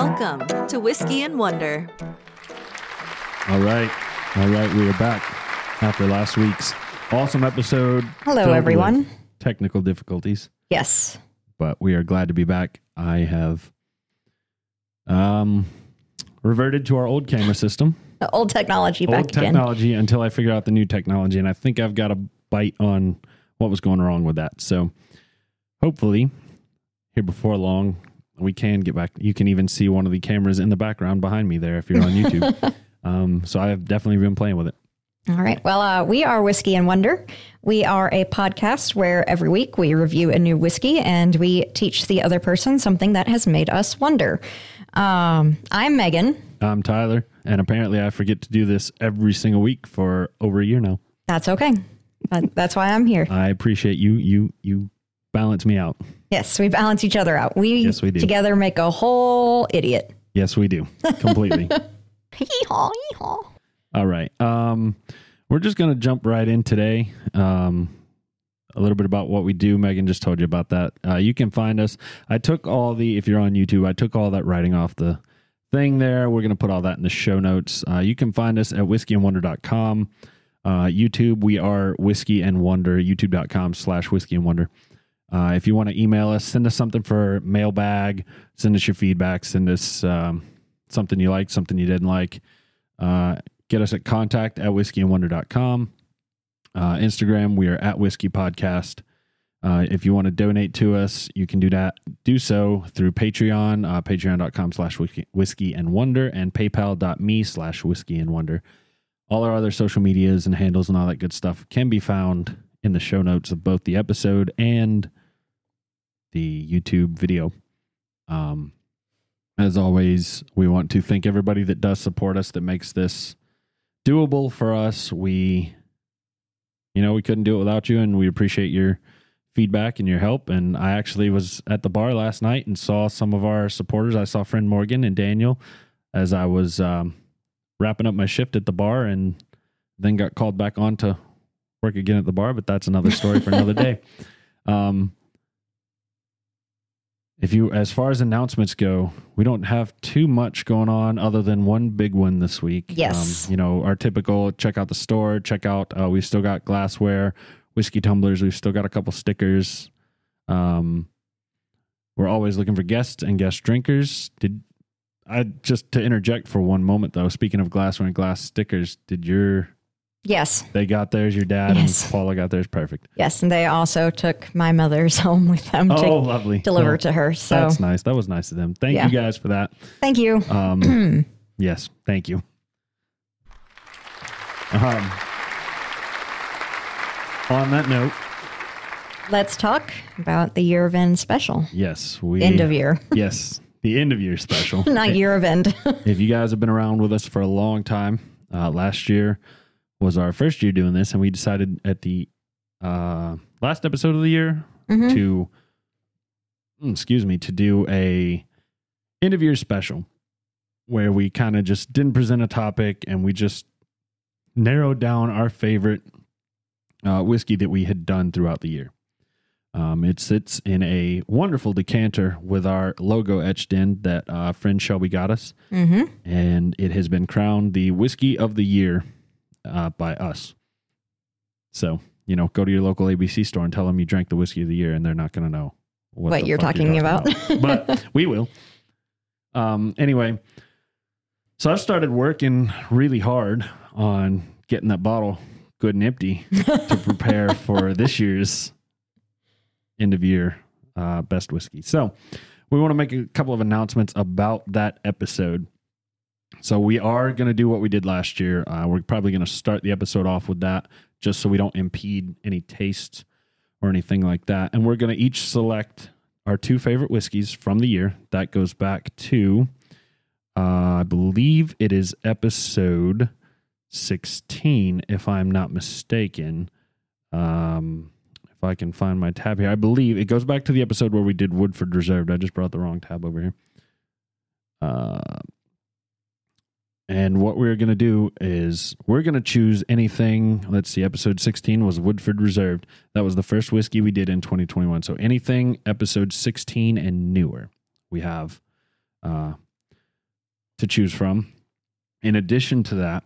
Welcome to Whiskey and Wonder. All right. All right. We are back after last week's awesome episode. Hello, everyone. Technical difficulties, Yes. but we are glad to be back. I have um, reverted to our old camera system, The old technology back old again. technology, until I figure out the new technology. And I think I've got a bite on what was going wrong with that. So hopefully, here before long, we can get back. You can even see one of the cameras in the background behind me there if you're on YouTube. um, so I have definitely been playing with it. All right. Well, uh, we are Whiskey and Wonder. We are a podcast where every week we review a new whiskey and we teach the other person something that has made us wonder. Um, I'm Megan. I'm Tyler, and apparently I forget to do this every single week for over a year now. That's okay. That's why I'm here. I appreciate you. You you balance me out. Yes, we balance each other out. We, Yes, we do. together make a whole idiot. Yes, we do completely. Hee-haw, hee-haw. All right. Um, we're just gonna jump right in today. Um, a little bit about what we do. Megan just told you about that. Uh, you can find us. I took all the if you're on YouTube, I took all that writing off the thing there. We're gonna put all that in the show notes. Uh, you can find us at whiskeyandwonder.com. Uh, YouTube, we are Whiskey and Wonder, youtube.com slash whiskey and wonder. Uh, if you want to email us, send us something for mailbag, send us your feedback, send us um, something you like, something you didn't like. Uh, get us at contact at whiskeyandwonder.com. Uh, Instagram, we are at whiskey podcast. Uh, if you want to donate to us, you can do that. Do so through Patreon, uh, patreon.com slash whiskey, and wonder, and paypal.me slash whiskey and wonder. All our other social medias and handles and all that good stuff can be found in the show notes of both the episode and the YouTube video. Um, as always, we want to thank everybody that does support us, that makes this doable for us. We, you know, we couldn't do it without you, and we appreciate your feedback and your help. And I actually was at the bar last night and saw some of our supporters. I saw friend Morgan and Daniel as I was um, wrapping up my shift at the bar, and then got called back on to work again at the bar. But that's another story for another day. Um, if you as far as announcements go we don't have too much going on other than one big one this week. Yes. um, you know our typical check out the store check out uh, we've still got glassware whiskey tumblers we've still got a couple stickers. Um we're always looking for guests and guest drinkers. Did i just to interject for one moment though speaking of glassware and glass stickers did your Yes. they got theirs your dad Yes. and paula got theirs perfect Yes. And they also took my mother's home with them oh to lovely deliver Well, to her. So that's nice that was nice of them thank Yeah. you guys for that thank you. Um, yes, thank you. Um, on that note, Let's talk about the year of end special. yes, we End of year, Yes, the end of year special. not year of end. if you guys have been around with us for a long time, uh, last year was our first year doing this, and we decided at the uh, last episode of the year Mhm. to, mm, excuse me, to do a end of year special where we kind of just didn't present a topic and we just narrowed down our favorite uh, whiskey that we had done throughout the year. Um, it sits in a wonderful decanter with our logo etched in that uh, friend Shelby got us, hmm and it has been crowned the whiskey of the year uh, by us. So you know, go to your local ABC store and tell them you drank the whiskey of the year, and they're not going to know what, What the you're talking about. but we will. Um. Anyway, so I've started working really hard on getting that bottle good and empty to prepare for this year's end of year uh, best whiskey. So we want to make a couple of announcements about that episode. So we are going to do what we did last year. Uh, we're probably going to start the episode off with that, just so we don't impede any tastes or anything like that. And we're going to each select our two favorite whiskeys from the year. That goes back to, uh, I believe it is episode 16, if I'm not mistaken. Um, if I can find my tab here, I believe it goes back to the episode where we did Woodford Reserved. I just brought the wrong tab over here. Uh, and what we're going to do is we're going to choose anything. Let's see, episode 16 was Woodford Reserved. That was the first whiskey we did in 2021. So anything episode 16 and newer. We have uh, to choose from. In addition to that,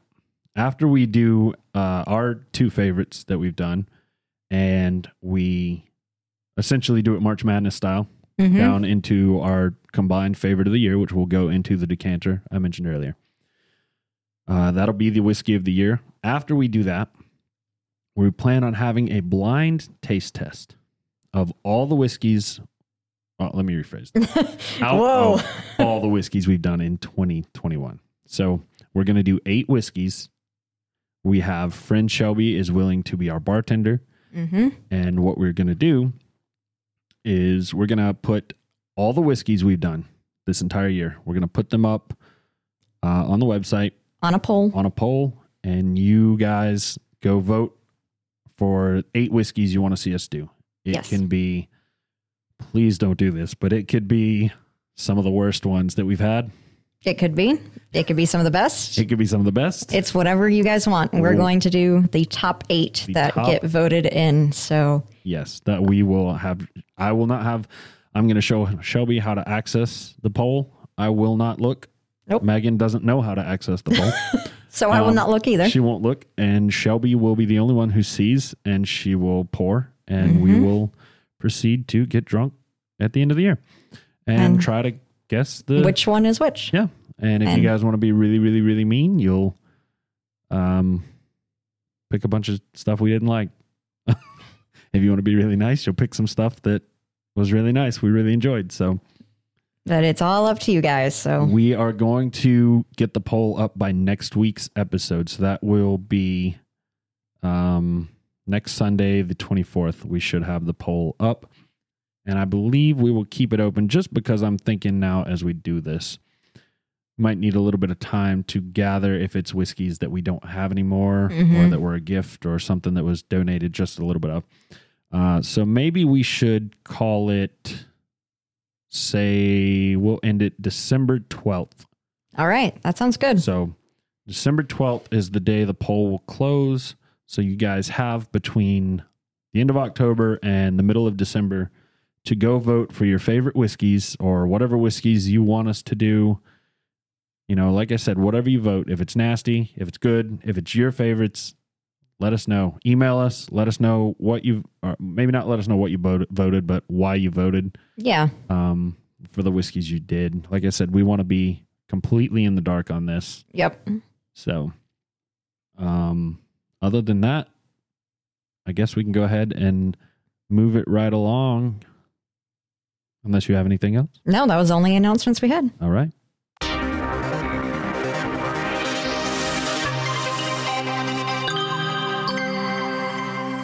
after we do uh, our two favorites that we've done, and we essentially do it March Madness style Mhm. down into our combined favorite of the year, which will go into the decanter I mentioned earlier. Uh, that'll be the whiskey of the year. After we do that, we plan on having a blind taste test of all the whiskeys. Oh, let me rephrase. Out Whoa. all the whiskeys we've done in 2021. So we're going to do eight whiskeys. We have friend Shelby is willing to be our bartender. Mm-hmm. And what we're going to do is we're going to put all the whiskeys we've done this entire year, we're going to put them up uh, on the website On a poll. on a poll, and you guys go vote for eight whiskeys you want to see us do. It Yes. can be, please don't do this, but it could be some of the worst ones that we've had. It could be. It could be some of the best. It could be some of the best. It's whatever you guys want. We're going to do the top eight The that top- get voted in. So Yes, that we will have. I will not have. I'm going to show Shelby how to access the poll. I will not look. Nope. Megan doesn't know how to access the poll. so I will Um, not look either. she won't look, and Shelby will be the only one who sees, and she will pour, and we Mhm. will proceed to get drunk at the end of the year and, And- try to guess the Which one is which? Yeah, and if And- you guys want to be really, really, really mean, you'll um pick a bunch of stuff we didn't like. if you want to be really nice, you'll pick some stuff that was really nice. We really enjoyed. So But it's all up to you guys. So we are going to get the poll up by next week's episode. So that will be um next Sunday, the twenty fourth. We should have the poll up. And I believe we will keep it open just because I'm thinking now as we do this might need a little bit of time to gather if it's whiskeys that we don't have anymore or Mhm. that were a gift or something that was donated just a little bit of. Uh, so maybe we should call it, say, we'll end it December 12th. all right, that sounds good. So December 12th is the day the poll will close. So you guys have between the end of October and the middle of December to go vote for your favorite whiskeys or whatever whiskeys you want us to do. You know, like I said, whatever you vote, if it's nasty, if it's good, if it's your favorites, let us know. Email us. Let us know what you, or maybe not let us know what you voted, voted but why you voted Yeah. um, for the whiskeys you did. Like I said, we want to be completely in the dark on this. Yep. So, um, other than that, I guess we can go ahead and move it right along. Unless you have anything else. No, that was the only announcements we had. All right.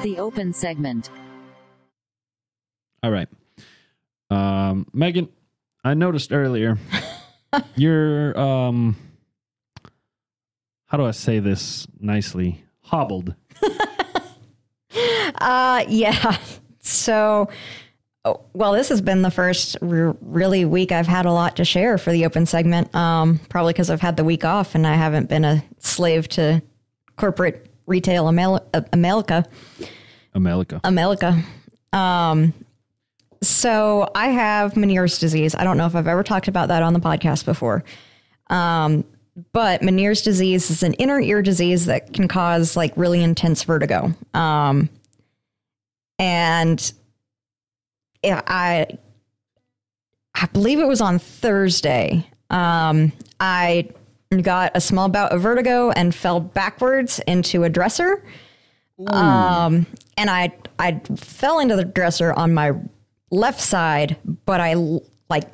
The open segment. All right. Um, Megan, I noticed earlier you're um how do I say this nicely? Hobbled. Uh, yeah. So, oh, well, this has been the first r- really week I've had a lot to share for the open segment. Um, probably because I've had the week off and I haven't been a slave to corporate retail Amel- America. America. America. Um, so I have Meniere's disease. I don't know if I've ever talked about that on the podcast before. Um, but Meniere's disease is an inner ear disease that can cause like really intense vertigo. Um, and I, I believe it was on Thursday. Um, I got a small bout of vertigo and fell backwards into a dresser. Um, and I I fell into the dresser on my left side, but I like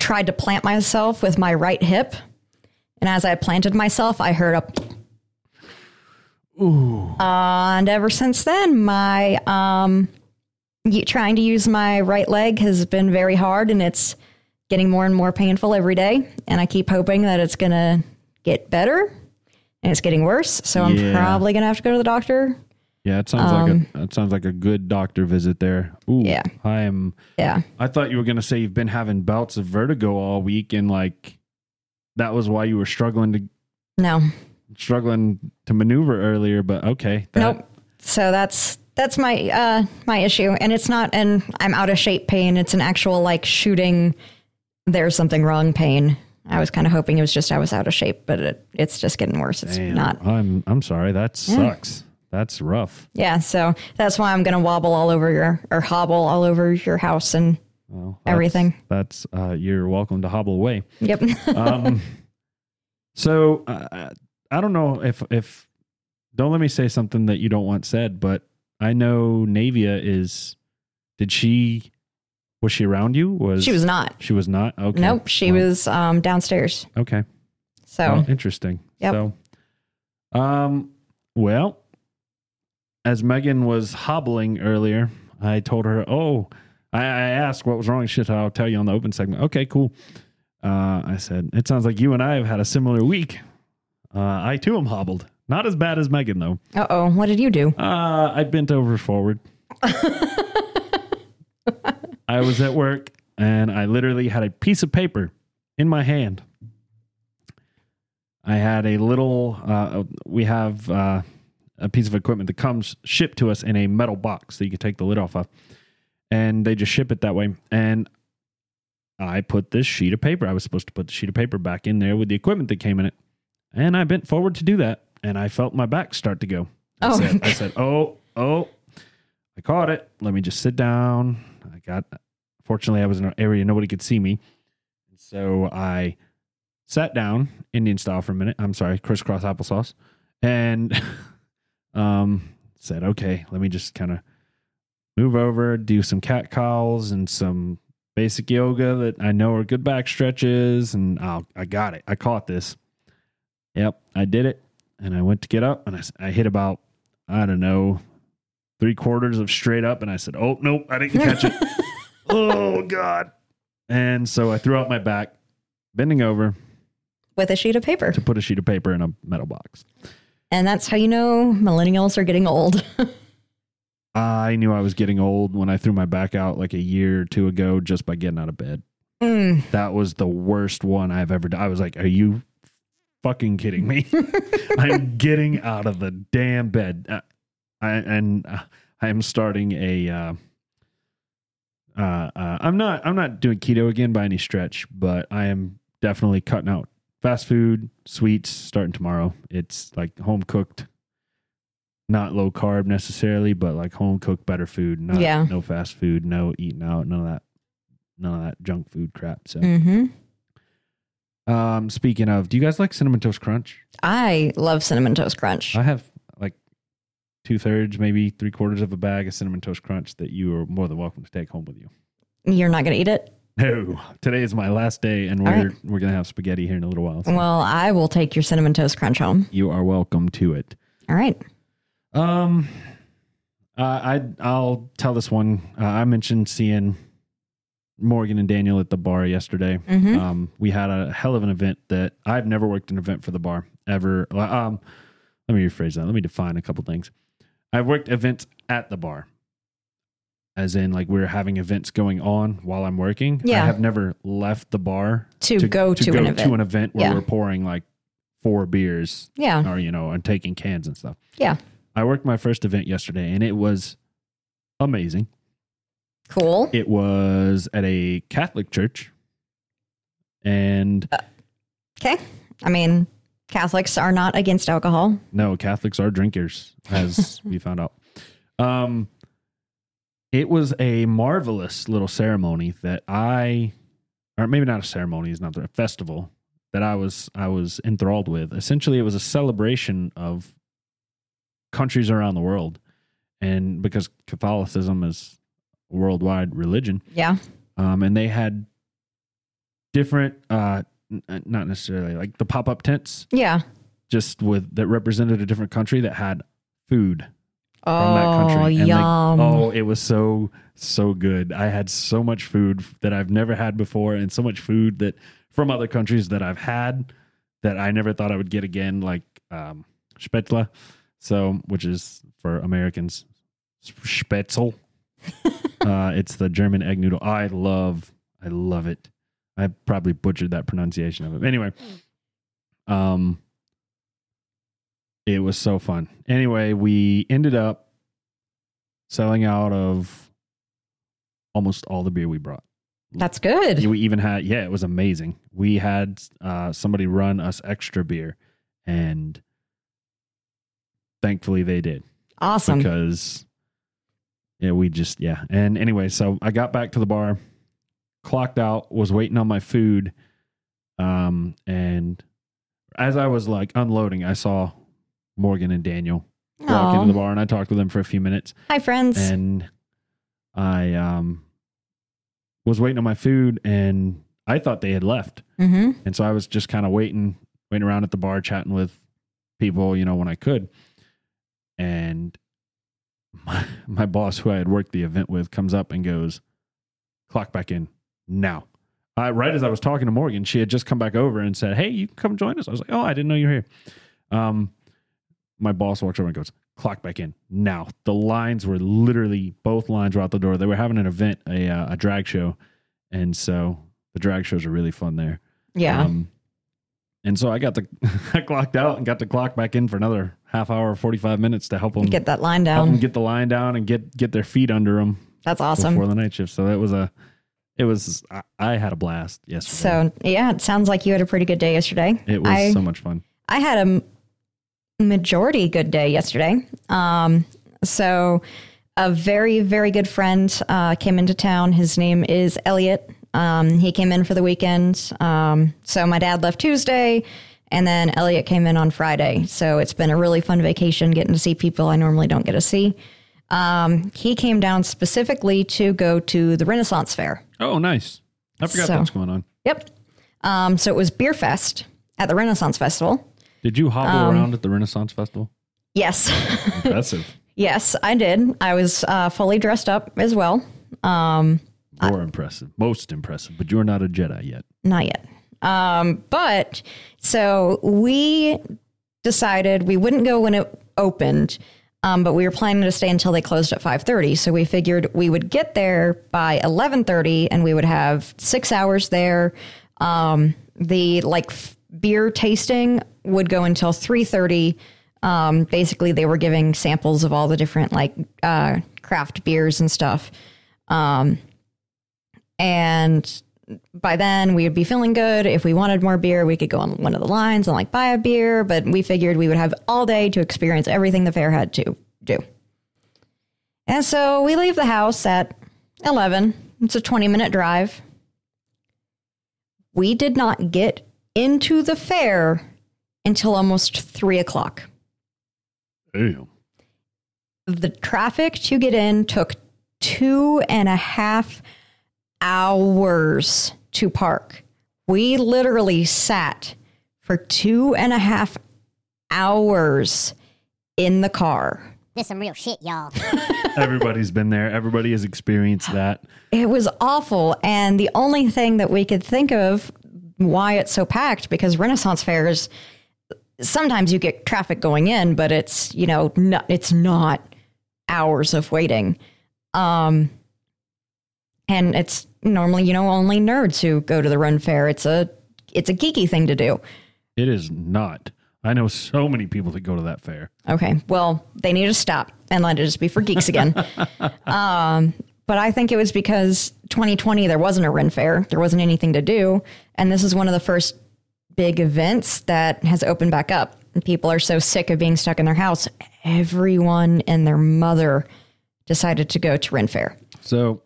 tried to plant myself with my right hip. And as I planted myself, I heard a Ooh. and ever since then, my um, y- trying to use my right leg has been very hard, and it's getting more and more painful every day. And I keep hoping that it's gonna get better, and it's getting worse. So I'm Yeah. probably gonna have to go to the doctor. Yeah, it sounds like a that sounds like a good doctor visit there. Ooh, Um, Yeah. I am. Yeah, I thought you were gonna say you've been having bouts of vertigo all week, and like that was why you were struggling to no, struggling to maneuver earlier. But okay, that, nope. So that's that's my uh my issue, and it's not an I'm out of shape pain. It's an actual like shooting. There's something wrong pain. I was kind of hoping it was just I was out of shape, but it, it's just getting worse. It's Damn, not. I'm I'm sorry. That sucks. That's rough. Yeah, so that's why I'm going to wobble all over your or hobble all over your house and Well, that's- Everything. That's uh, you're welcome to hobble away. yep. Um, so uh, I don't know if if don't let me say something that you don't want said, but I know Navia is. Did she? Was she around you? Was she was not. She was not. Okay. Nope, she Well, was um, downstairs. Okay. So Oh, interesting. Yep. So, um, well, as Megan was hobbling earlier, I told her, "Oh, I, I asked what was wrong." Shit, I'll tell you on the open segment. Okay, cool. Uh, I said, "It sounds like you and I have had a similar week." Uh, I too am hobbled. Not as bad as Megan though. uh oh, what did you do? Uh, I bent over forward. I was at work and I literally had a piece of paper in my hand. I had a little, uh, we have uh, a piece of equipment that comes shipped to us in a metal box that you can take the lid off of. And they just ship it that way. And I put this sheet of paper, I was supposed to put the sheet of paper back in there with the equipment that came in it. And I bent forward to do that. And I felt my back start to go. I Oh. said, I said, oh, oh, I caught it. Let me just sit down. I got, fortunately, I was in an area nobody could see me. So I sat down Indian style for a minute. I'm sorry, crisscross applesauce, and um, said, okay, let me just kind of move over, do some cat cows and some basic yoga that I know are good back stretches. And I'll, I got it. I caught this. Yep, I did it. And I went to get up and I, I hit about, I don't know, three quarters of straight up. And I said, oh, nope, I didn't catch it. oh, God. And so I threw out my back, bending over With a sheet of paper. to put a sheet of paper in a metal box. And that's how you know millennials are getting old. I knew I was getting old when I threw my back out like a year or two ago just by getting out of bed. Mm. That was the worst one I've ever done. I was like, are you fucking kidding me? I'm getting out of the damn bed. Uh, I, and uh, I am starting a. Uh, uh, uh, I'm not. I'm not doing keto again by any stretch, but I am definitely cutting out fast food, sweets starting tomorrow. It's like home cooked, not low carb necessarily, but like home cooked better food. Not, Yeah. No fast food. No eating out. None of that. None of that junk food crap. So, hmm um, speaking of, do you guys like cinnamon toast crunch? I love cinnamon toast crunch. I have two thirds, maybe three quarters of a bag of cinnamon toast crunch that you are more than welcome to take home with you. You're not going to eat it? No, today is my last day, and we're right. we're gonna have spaghetti here in a little while. so Well, I will take your cinnamon toast crunch home. you are welcome to it. All right. Um, uh, I I'll tell this one. Uh, I mentioned seeing Morgan and Daniel at the bar yesterday. Mhm. Um, we had a hell of an event that I've never worked an event for the bar ever. Um, let me rephrase that. Let me define a couple things. I've worked events at the bar, as in like we're having events going on while I'm working. Yeah. I have never left the bar To, go to, an event. to an event where Yeah. we're pouring like four beers yeah. or you know and taking cans and stuff. Yeah. I worked my first event yesterday and it was amazing. Cool. It was at a Catholic church. And uh, Okay. I mean, Catholics are not against alcohol. no, Catholics are drinkers, as we found out. Um it was a marvelous little ceremony that I or maybe not a ceremony, it's not a festival that I was I was enthralled with. Essentially it was a celebration of countries around the world. And because Catholicism is a worldwide religion, Yeah. um, and they had different uh n- uh, not necessarily like the pop-up tents? Yeah. just with that represented a different country that had food Oh, from that country. And, like, yum. oh it was so so good. I had so much food that i've never had before and so much food that from other countries that i've had that i never thought i would get again like um spätzle. So which is for americans spätzle. Uh it's the german egg noodle. I love i love it i probably butchered that pronunciation of it anyway um it was so fun anyway we ended up selling out of almost all the beer we brought That's good. we even had yeah, it was amazing. We had uh, somebody run us extra beer, and thankfully they did Awesome. because yeah, we just yeah. And anyway, so I got back to the bar, clocked out, was waiting on my food, um, and as I was like unloading, I saw Morgan and Daniel walk Aw. into the bar, and I talked with them for a few minutes, Hi, friends. and I um was waiting on my food, and I thought they had left, hmm and so I was just kind of waiting, waiting around at the bar, chatting with people, you know, when I could. And my, my boss, who I had worked the event with, comes up and goes, "Clock back in now." Uh, right as I was talking to Morgan, she had just come back over and said, "Hey, you can come join us." I was like, "Oh, I didn't know you were here." Um, my boss walks over and goes, "Clock back in now." The lines were literally both lines were out the door. They were having an event, a uh, a drag show, and so the drag shows are really fun there. Yeah. Um, and so I got the I clocked out and got the clock back in for another half hour, forty five minutes to help them Get that line help them down. get the line down and get get their feet under them That's awesome. before the night shift. So that was a it was I, I had a blast yesterday. So, yeah, it sounds like you had a pretty good day yesterday. it was I, so much fun. I had a majority good day yesterday. Um, so, a very, very good friend uh, came into town. His name is Elliot. Um, he came in for the weekend. Um, so, my dad left Tuesday, and then Elliot came in on Friday. So, it's been a really fun vacation getting to see people I normally don't get to see. Um, he came down specifically to go to the Renaissance Fair. Oh, nice. I forgot So- that was going on. Yep. Um, so, it was Beer Fest at the Renaissance Festival. Did you hobble Um, around at the Renaissance Festival? Yes. Impressive. Yes, I did. I was uh, fully dressed up as well. Um, More impressive. Most impressive. But you're not a Jedi yet. not yet. Um, but so we decided we wouldn't go when it opened, um, but we were planning to stay until they closed at five thirty. So we figured we would get there by eleven thirty, and we would have six hours there. Um, the like f- beer tasting would go until three thirty. Um, basically, they were giving samples of all the different like uh, craft beers and stuff. Um, and by then we would be feeling good. If we wanted more beer, we could go on one of the lines and like buy a beer, but we figured we would have all day to experience everything the fair had to do. And so we leave the house at 11. It's a 20 minute drive. We did not get into the fair until almost three o'clock. Damn. The traffic to get in took two and a half hours to park. We literally sat for two and a half hours in the car. This some real shit, y'all. Everybody's been there. Everybody has experienced that. It was awful. And the only thing that we could think of why it's so packed, because Renaissance fairs, sometimes you get traffic going in, but it's, you know, not, it's not hours of waiting. Um, and it's normally, you know, only nerds who go to the Ren fair. It's a, it's a geeky thing to do. It is not. I know so many people that go to that fair. Okay. Well, they need to stop and let it just be for geeks again. um, but I think it was because 2020 there wasn't a Ren Fair, there wasn't anything to do, and this is one of the first big events that has opened back up. And people are so sick of being stuck in their house. Everyone and their mother decided to go to Ren Fair. So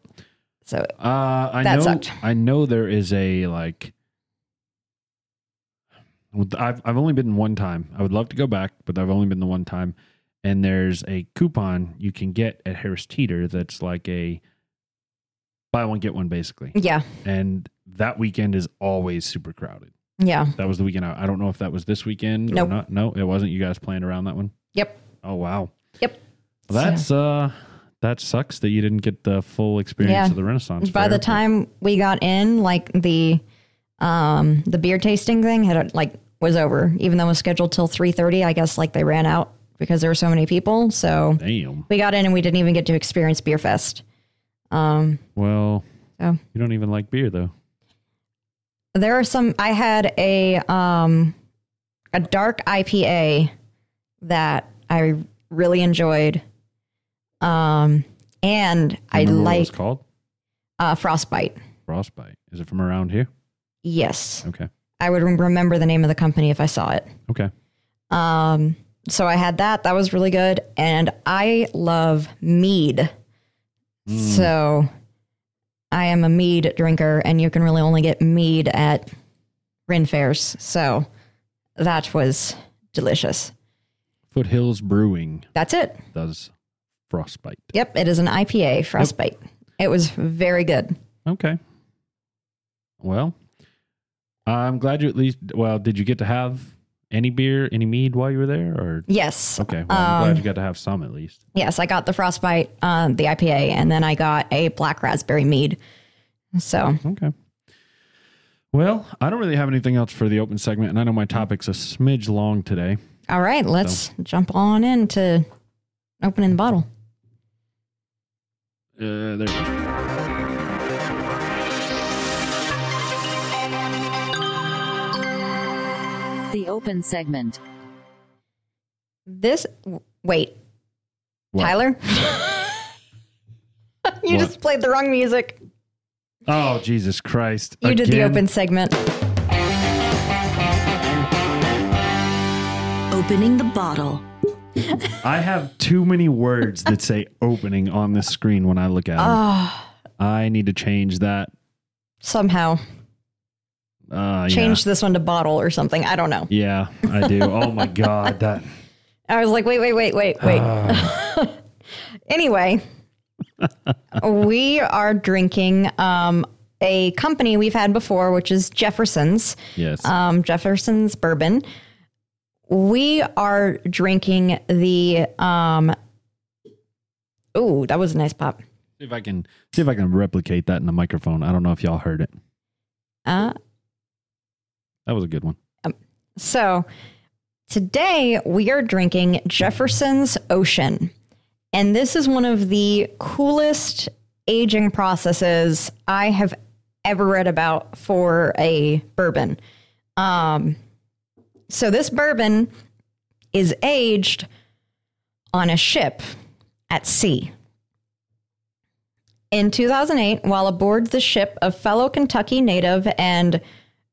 So Uh, I know. sucked. I know there is a like. I've I've only been one time. I would love to go back, but I've only been the one time. And there's a coupon you can get at Harris Teeter that's like a buy one get one basically. yeah, And that weekend is always super crowded. yeah, That was the weekend. I, I don't know if that was this weekend Nope. or not. No, it wasn't. You guys planned around that one. yep, Oh wow. yep. Well, that's uh that sucks that you didn't get the full experience Yeah. of the Renaissance. By Fair, the but- time we got in, like the um the beer tasting thing had like was over. Even though it was scheduled till three thirty, I guess like they ran out because there were so many people. So Damn. we got in and we didn't even get to experience Beer Fest. Um, Well, so you don't even like beer though. there are some. I had a um a dark IPA that I really enjoyed. Um, and I Remember what it was like called. uh, Frostbite. Frostbite. Is it from around here? Yes. Okay. I would remember the name of the company if I saw it. Okay. Um, so I had that. That was really good. And I love mead. So I am a mead drinker, and you can really only get mead at Ren fairs. So that was delicious. Foothills Brewing That's it. does Frostbite. Yep, it is an IPA frostbite. It was very good. Okay. Well, I'm glad you at least. Well, did you get to have any beer, any mead while you were there, or Yes. okay? Well, I'm Um, glad you got to have some at least. Yes, I got the frostbite, um, the IPA, and then I got a black raspberry mead. So Okay. Well, I don't really have anything else for the open segment, and I know my topic's a smidge long today. All right, let's jump on into opening the bottle. Uh, there it is. The open segment. This, wait, What? Tyler? you What? just played the wrong music. Oh, Jesus Christ! You did the open segment. Opening the bottle. I have too many words that say "opening" on this screen when I look at them. Oh, I need to change that. somehow Uh, change this one to bottle or something. I don't know. Yeah. yeah, I do. oh my God, that. I was like, wait, wait, wait, wait, wait. Ah. anyway, we are drinking um, a company we've had before, which is Jefferson's, yes. um, Jefferson's bourbon. We are drinking the. Um, oh, that was a nice pop. see if I can see if I can replicate that in the microphone. I don't know if y'all heard it. Uh, That was a good one. So today we are drinking Jefferson's Ocean. And this is one of the coolest aging processes I have ever read about for a bourbon. Um, so this bourbon is aged on a ship at sea. In 2008, while aboard the ship, of fellow Kentucky native and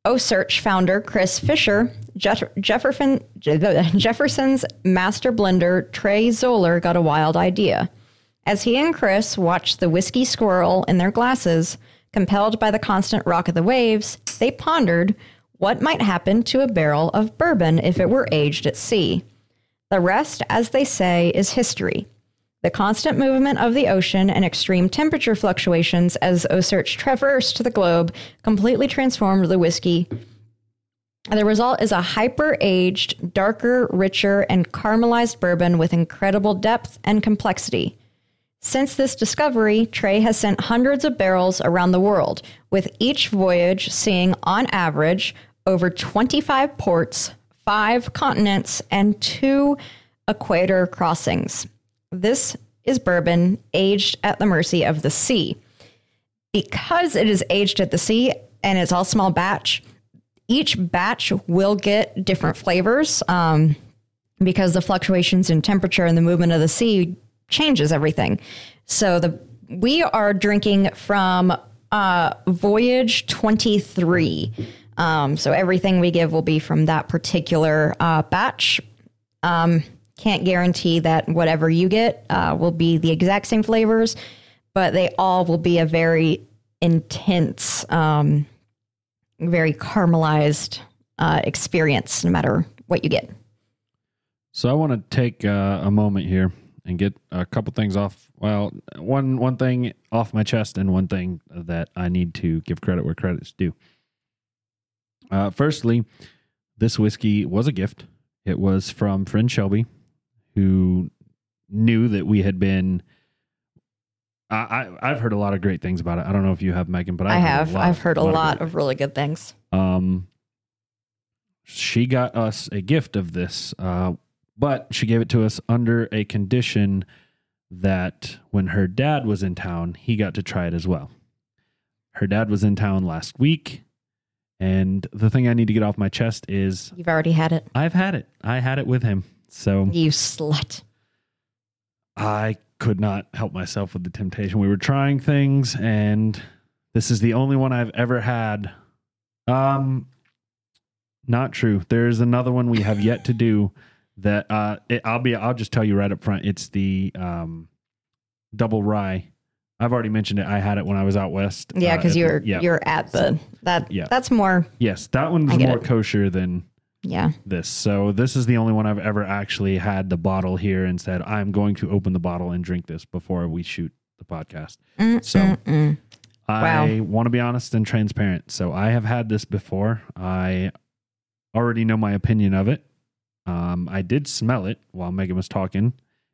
OCEARCH founder Chris Fischer, Jeff- Jefferson, Jefferson's master blender Trey Zoeller got a wild idea. As he and Chris watched the whiskey swirl in their glasses, compelled by the constant rock of the waves, they pondered what might happen to a barrel of bourbon if it were aged at sea. The rest, as they say, is history. The constant movement of the ocean and extreme temperature fluctuations as OCEARCH traversed the globe completely transformed the whiskey. The result is a hyper aged, darker, richer, and caramelized bourbon with incredible depth and complexity. Since this discovery, Trey has sent hundreds of barrels around the world, with each voyage seeing, on average, over 25 ports, five continents, and two equator crossings. This is bourbon aged at the mercy of the sea. Because it is aged at the sea and it's all small batch, each batch will get different flavors um, because the fluctuations in temperature and the movement of the sea changes everything. So the we are drinking from uh, Voyage 23. Um, so everything we give will be from that particular uh, batch. Um, can't guarantee that whatever you get uh, will be the exact same flavors, but they all will be a very intense, um, very caramelized uh, experience, no matter what you get. So I want to take uh, a moment here and get a couple things off. Well, one one thing off my chest, and one thing that I need to give credit where credit's due. Uh, firstly, this whiskey was a gift. It was from friend Shelby, who knew that we had been. I, I I've heard a lot of great things about it. I don't know if you have, Megan, but I've I have. Heard lot, I've heard a lot great of really good things. um, she got us a gift of this, uh, but she gave it to us under a condition that when her dad was in town, he got to try it as well. Her dad was in town last week, and the thing I need to get off my chest is You've already had it. I've had it. I had it with him. So You slut. I could not help myself with the temptation. We were trying things, and This is the only one I've ever had. Um, not true. There's another one we have yet to do that uh it, I'll be I'll just tell you right up front. It's the um double rye. I've already mentioned it. I had it when I was out west. Yeah, uh, because the- you're yeah. you're at the that Yeah. that's more yes, that one's more it. kosher than yeah. this. So this is the only one I've ever actually had the bottle here and said I'm going to open the bottle and drink this before we shoot the podcast. So Mm-mm. I want to be honest and transparent. So I have had this before. I already know my opinion of it. Um, I did smell it while Megan was talking,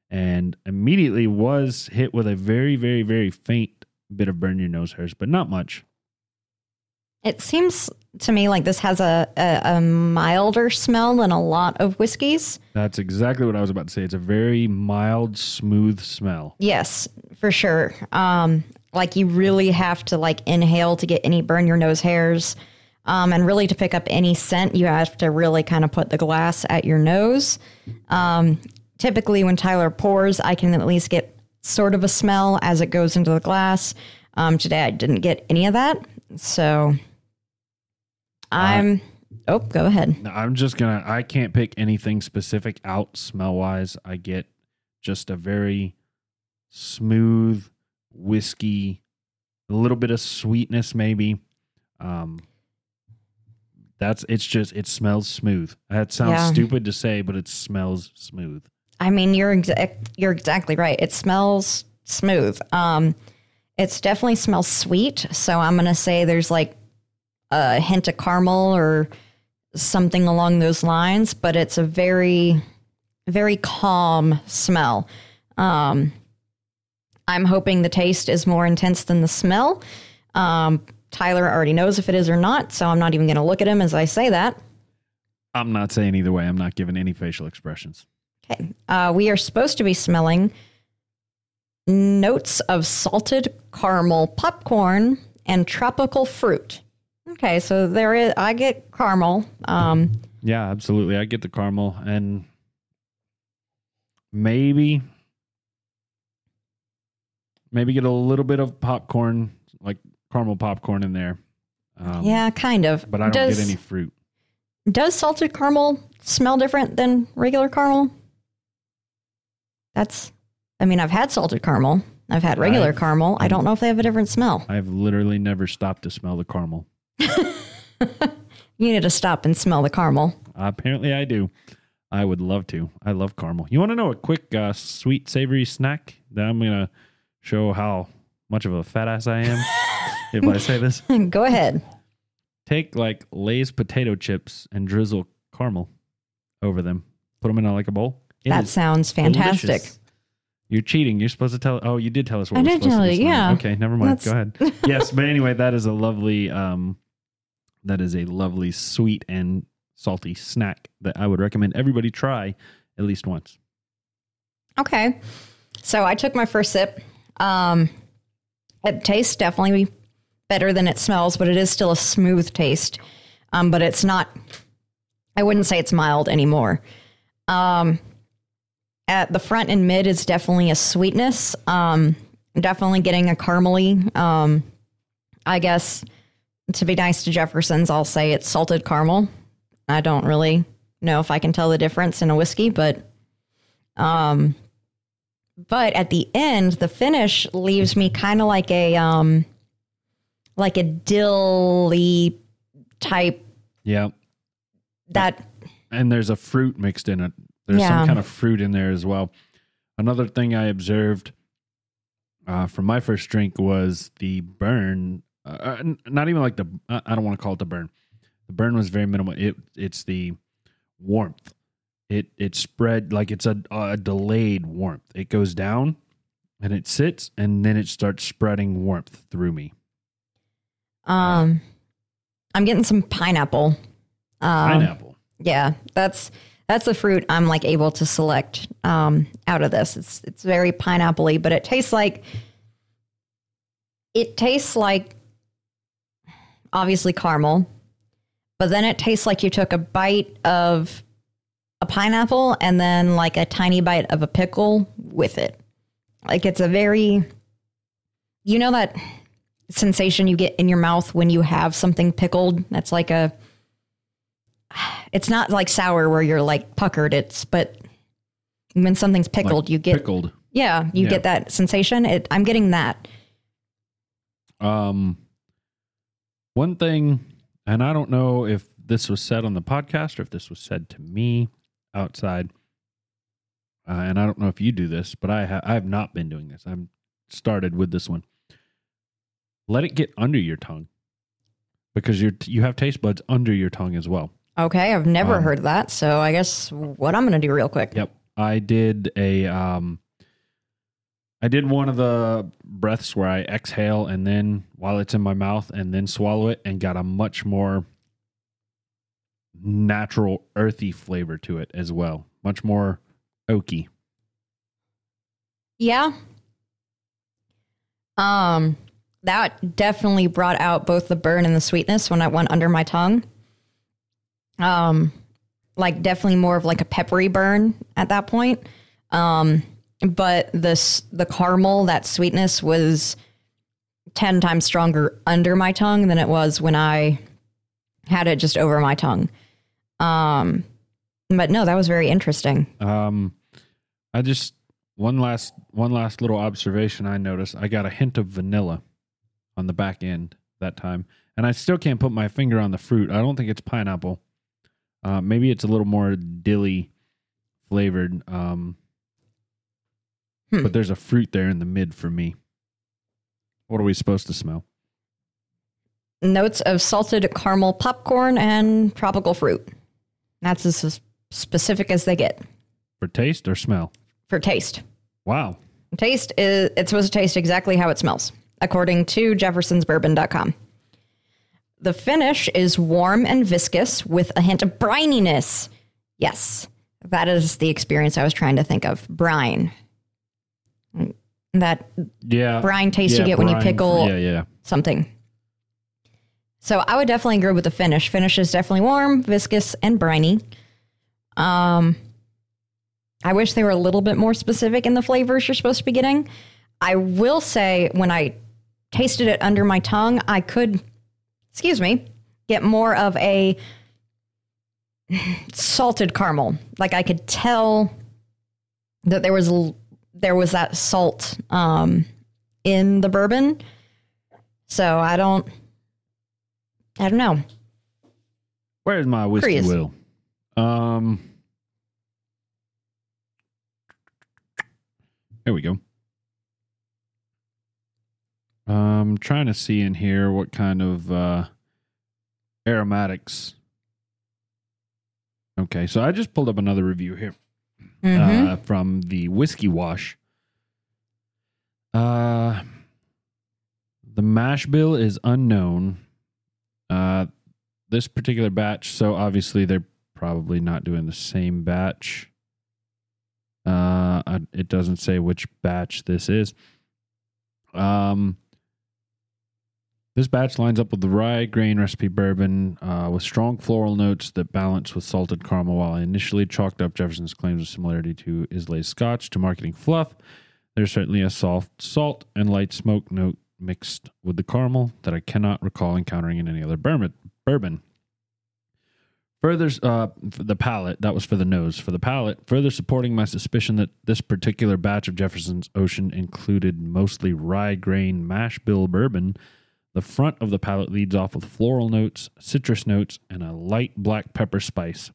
and immediately was hit with a very, very, very faint bit of burn your nose hairs, but not much. It seems to me like this has a, a, a milder smell than a lot of whiskeys. That's exactly what I was about to say. It's a very mild, smooth smell. Yes, for sure. Um, like you really have to like inhale to get any burn your nose hairs. Um, and really to pick up any scent, you have to really kind of put the glass at your nose. Um, typically, when Tyler pours, I can at least get sort of a smell as it goes into the glass. Um, today, I didn't get any of that. So I'm. oh, go ahead. I'm just gonna. I can't pick anything specific out smell wise. I get just a very smooth whiskey, a little bit of sweetness maybe. Um, that's it's just it smells smooth. That sounds Yeah. stupid to say, but it smells smooth. I mean, you're exa- you're exactly right. It smells smooth. Um, it's definitely smells sweet. So I'm gonna say there's like a hint of caramel or something along those lines. But it's a very, very calm smell. Um, I'm hoping the taste is more intense than the smell. Um, Tyler already knows if it is or not, so I'm not even gonna look at him as I say that. I'm not saying either way. I'm not giving any facial expressions. Okay. Uh, we are supposed to be smelling notes of salted caramel, popcorn, and tropical fruit. Okay, so there is. I get caramel. Um, Yeah, absolutely. I get the caramel and maybe maybe get a little bit of popcorn, like caramel popcorn in there. Um, yeah, kind of. but I don't does, get any fruit. Does salted caramel smell different than regular caramel? That's. I mean, I've had salted caramel. I've had regular I've- caramel. I don't know if they have a different smell. I've literally never stopped to smell the caramel. You need to stop and smell the caramel. apparently, I do. I would love to. I love caramel. You want to know a quick uh, sweet savory snack that I'm gonna show how much of a fat ass I am if I say this? Go ahead. take like Lay's potato chips and drizzle caramel over them. Put them in a, like a bowl. It That sounds fantastic. delicious. You're cheating. You're supposed to tell. Oh, you did tell us what I did tell to you, yeah. Okay, never mind. That's- Go ahead. yes, but anyway, that is a lovely. Um, that is a lovely sweet and salty snack that I would recommend everybody try at least once. Okay. So I took my first sip. Um, it tastes definitely better than it smells, but it is still a smooth taste. Um, but it's not, I wouldn't say it's mild anymore. Um, at the front and mid is definitely a sweetness. Um, definitely getting a caramely. Um, I guess to be nice to Jefferson's, I'll say it's salted caramel. I don't really know if I can tell the difference in a whiskey, but um, but at the end, the finish leaves me kind of like a um, like a dilly type Yeah, that and there's a fruit mixed in it. There's Yeah. some kind of fruit in there as well. Another thing I observed uh, from my first drink was the burn. Uh, uh, not even like the. I I don't want to call it the burn. The burn was very minimal. It it's the warmth. It it spread like it's a, a delayed warmth. It goes down and it sits and then it starts spreading warmth through me. Um, I'm getting some pineapple. Um, Pineapple. Yeah, that's that's the fruit I'm like able to select um, out of this. It's it's very pineapple-y, but it tastes like it tastes like obviously caramel, but then it tastes like you took a bite of a pineapple and then like a tiny bite of a pickle with it. Like it's a very you know that sensation you get in your mouth when you have something pickled. That's like a. It's not like sour where you're like puckered. It's but when something's pickled, you get pickled. yeah, you Yeah. get that sensation. It, I'm getting that. Um, one thing, and I don't know if this was said on the podcast or if this was said to me outside. Uh, and I don't know if you do this, but I ha- I have not been doing this. I'm started with this one. Let it get under your tongue, because you you have taste buds under your tongue as well. Okay, I've never Um, heard that. So I guess what I'm going to do real quick. Yep. I did a um I did one of the breaths where I exhale and then while it's in my mouth and then swallow it and got a much more natural earthy flavor to it as well. Much more oaky. Yeah. Um, that definitely brought out both the burn and the sweetness when I went under my tongue. Um, like definitely more of like a peppery burn at that point. Um, but this the caramel, that sweetness was ten times stronger under my tongue than it was when I had it just over my tongue. Um, but no, that was very interesting. Um I just one last one last little observation I noticed. I got a hint of vanilla on the back end that time. And I still can't put my finger on the fruit. I don't think it's pineapple. Uh, maybe it's a little more dilly flavored. Um, Hmm. But there's a fruit there in the mid for me. What are we supposed to smell? notes of salted caramel popcorn and tropical fruit. That's as specific as they get For taste or smell? for taste. Wow. Taste is it's supposed to taste exactly how it smells, according to jeffersonsbourbon.com. The finish is warm and viscous with a hint of brininess. Yes, that is the experience I was trying to think of. Brine. That Yeah. brine taste you Yeah, get when you pickle Yeah, yeah. something. So I would definitely agree with the finish. Finish is definitely warm, viscous, and briny. Um, I wish they were a little bit more specific in the flavors you're supposed to be getting. I will say when I tasted it under my tongue, I could, excuse me, get more of a salted caramel. Like I could tell that there was there was that salt um, in the bourbon. So I don't, I don't know. Where's my whiskey Curious. wheel? Um, here we go. Um, trying to see in here what kind of uh, aromatics. Okay, so I just pulled up another review here Mhm. uh, from the Whiskey Wash. Uh, the mash bill is unknown. Uh, this particular batch, so obviously they're probably not doing the same batch. Uh, it doesn't say which batch this is. Um, this batch lines up with the rye grain recipe bourbon uh, with strong floral notes that balance with salted caramel. While I initially chalked up Jefferson's claims of similarity to Islay Scotch to marketing fluff, there's certainly a soft salt and light smoke note mixed with the caramel that I cannot recall encountering in any other bourbon. Further, uh, the palate, that was for the nose. For the palate, further supporting my suspicion that this particular batch of Jefferson's Ocean included mostly rye grain mash bill bourbon. The front of the palate leads off with floral notes, citrus notes, and a light black pepper spice.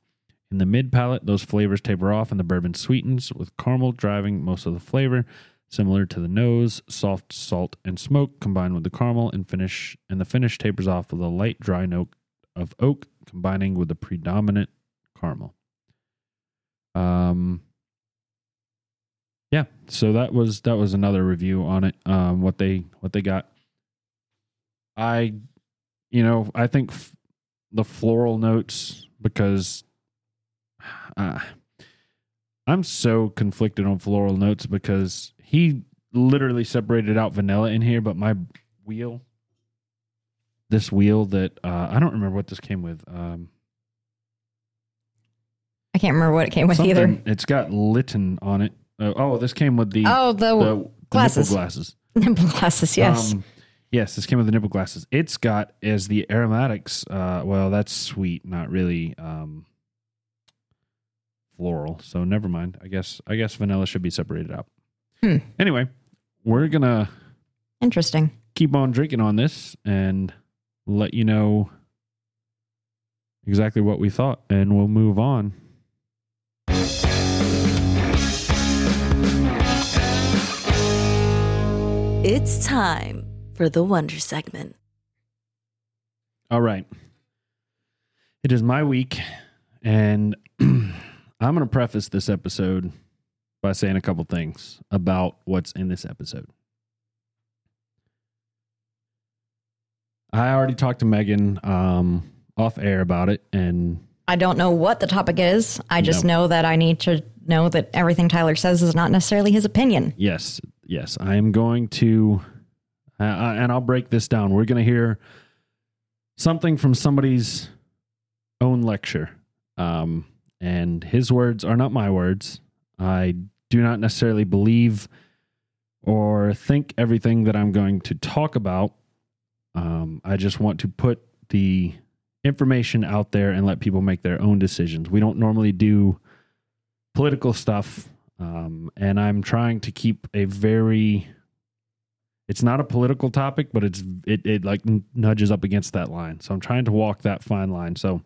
In the mid palate, those flavors taper off and the bourbon sweetens, with caramel driving most of the flavor. Similar to the nose, soft salt and smoke combined with the caramel and finish, and the finish tapers off with a light dry note of oak combining with the predominant caramel. Um, yeah, so that was that was another review on it. Um, what they what they got. I, you know, I think f- the floral notes because uh, I'm so conflicted on floral notes because he literally separated out vanilla in here, but my wheel, this wheel that uh, I don't remember what this came with. Um, I can't remember what it came with either. It's got Lytton on it. Uh, oh, this came with the Oh, the, the, the glasses. nipple glasses. nipple glasses. Yes. Um, Yes, this came with the nipple glasses. It's got as the aromatics. Uh, well, that's sweet, not really um, floral. So never mind. I guess I guess vanilla should be separated out. Hmm. Anyway, we're gonna Interesting. keep on drinking on this and let you know exactly what we thought, and we'll move on. It's time for the Wonder segment. All right. It is my week, and I'm going to preface this episode by saying a couple things about what's in this episode. I already talked to Megan um, off air about it, and I don't know what the topic is. I just No. know that I need to know that everything Tyler says is not necessarily his opinion. yes, yes, I am going to, uh, and I'll break this down. We're going to hear something from somebody's own lecture. Um, and his words are not my words. I do not necessarily believe or think everything that I'm going to talk about. Um, I just want to put the information out there and let people make their own decisions. We don't normally do political stuff, um, and I'm trying to keep a very. It's not a political topic, but it's it it like nudges up against that line. So I'm trying to walk that fine line. So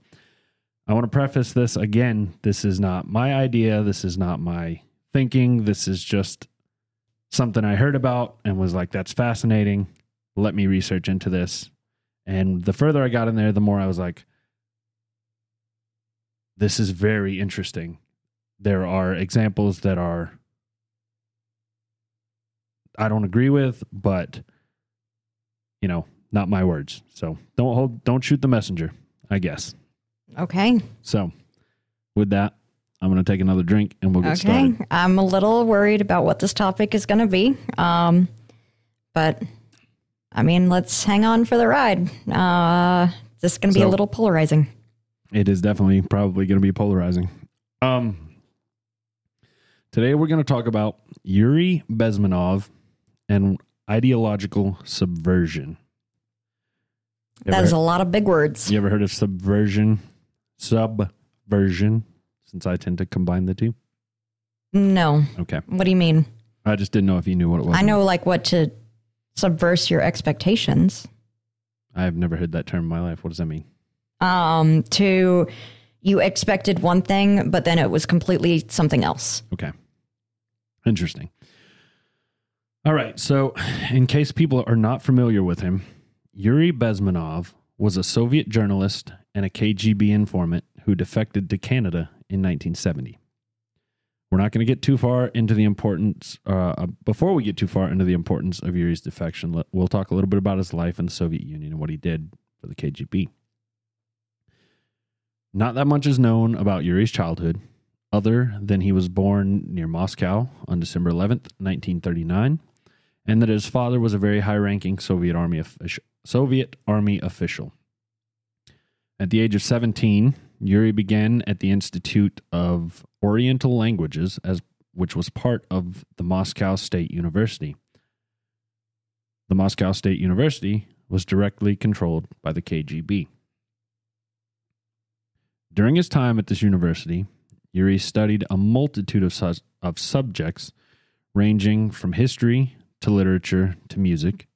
I want to preface this again. This is not my idea. This is not my thinking. This is just something I heard about and was like, that's fascinating. Let me research into this. And the further I got in there, the more I was like, this is very interesting. There are examples that are I don't agree with, but you know, not my words. So don't hold don't shoot the messenger, I guess. Okay. So with that, I'm gonna take another drink and we'll get Okay. started. I'm a little worried about what this topic is going to be. Um, but I mean, let's hang on for the ride. Uh, this is going to be a little polarizing. It is definitely probably gonna be polarizing. Um today we're gonna talk about Yuri Bezmenov and ideological subversion. You That ever a lot of big words. You ever heard of subversion? Subversion, since I tend to combine the two. No. Okay. What do you mean? I just didn't know if you knew what it was. I know like what to subverse your expectations. I've never heard that term in my life. What does that mean? Um, to you expected one thing, but then it was completely something else. Okay. Interesting. All right. So, in case people are not familiar with him, Yuri Bezmenov was a Soviet journalist and a KGB informant who defected to Canada in 1970. We're not going to get too far into the importance. Uh, before we get too far into the importance of Yuri's defection, we'll talk a little bit about his life in the Soviet Union and what he did for the KGB. Not that much is known about Yuri's childhood, other than he was born near Moscow on December 11th, 1939, and that his father was a very high-ranking Soviet army official. Soviet army official. At the age of 17, Yuri began at the Institute of Oriental Languages as which was part of the Moscow State University. The Moscow State University was directly controlled by the KGB. During his time at this university, Yuri studied a multitude of, sus- of subjects ranging from history to literature to music,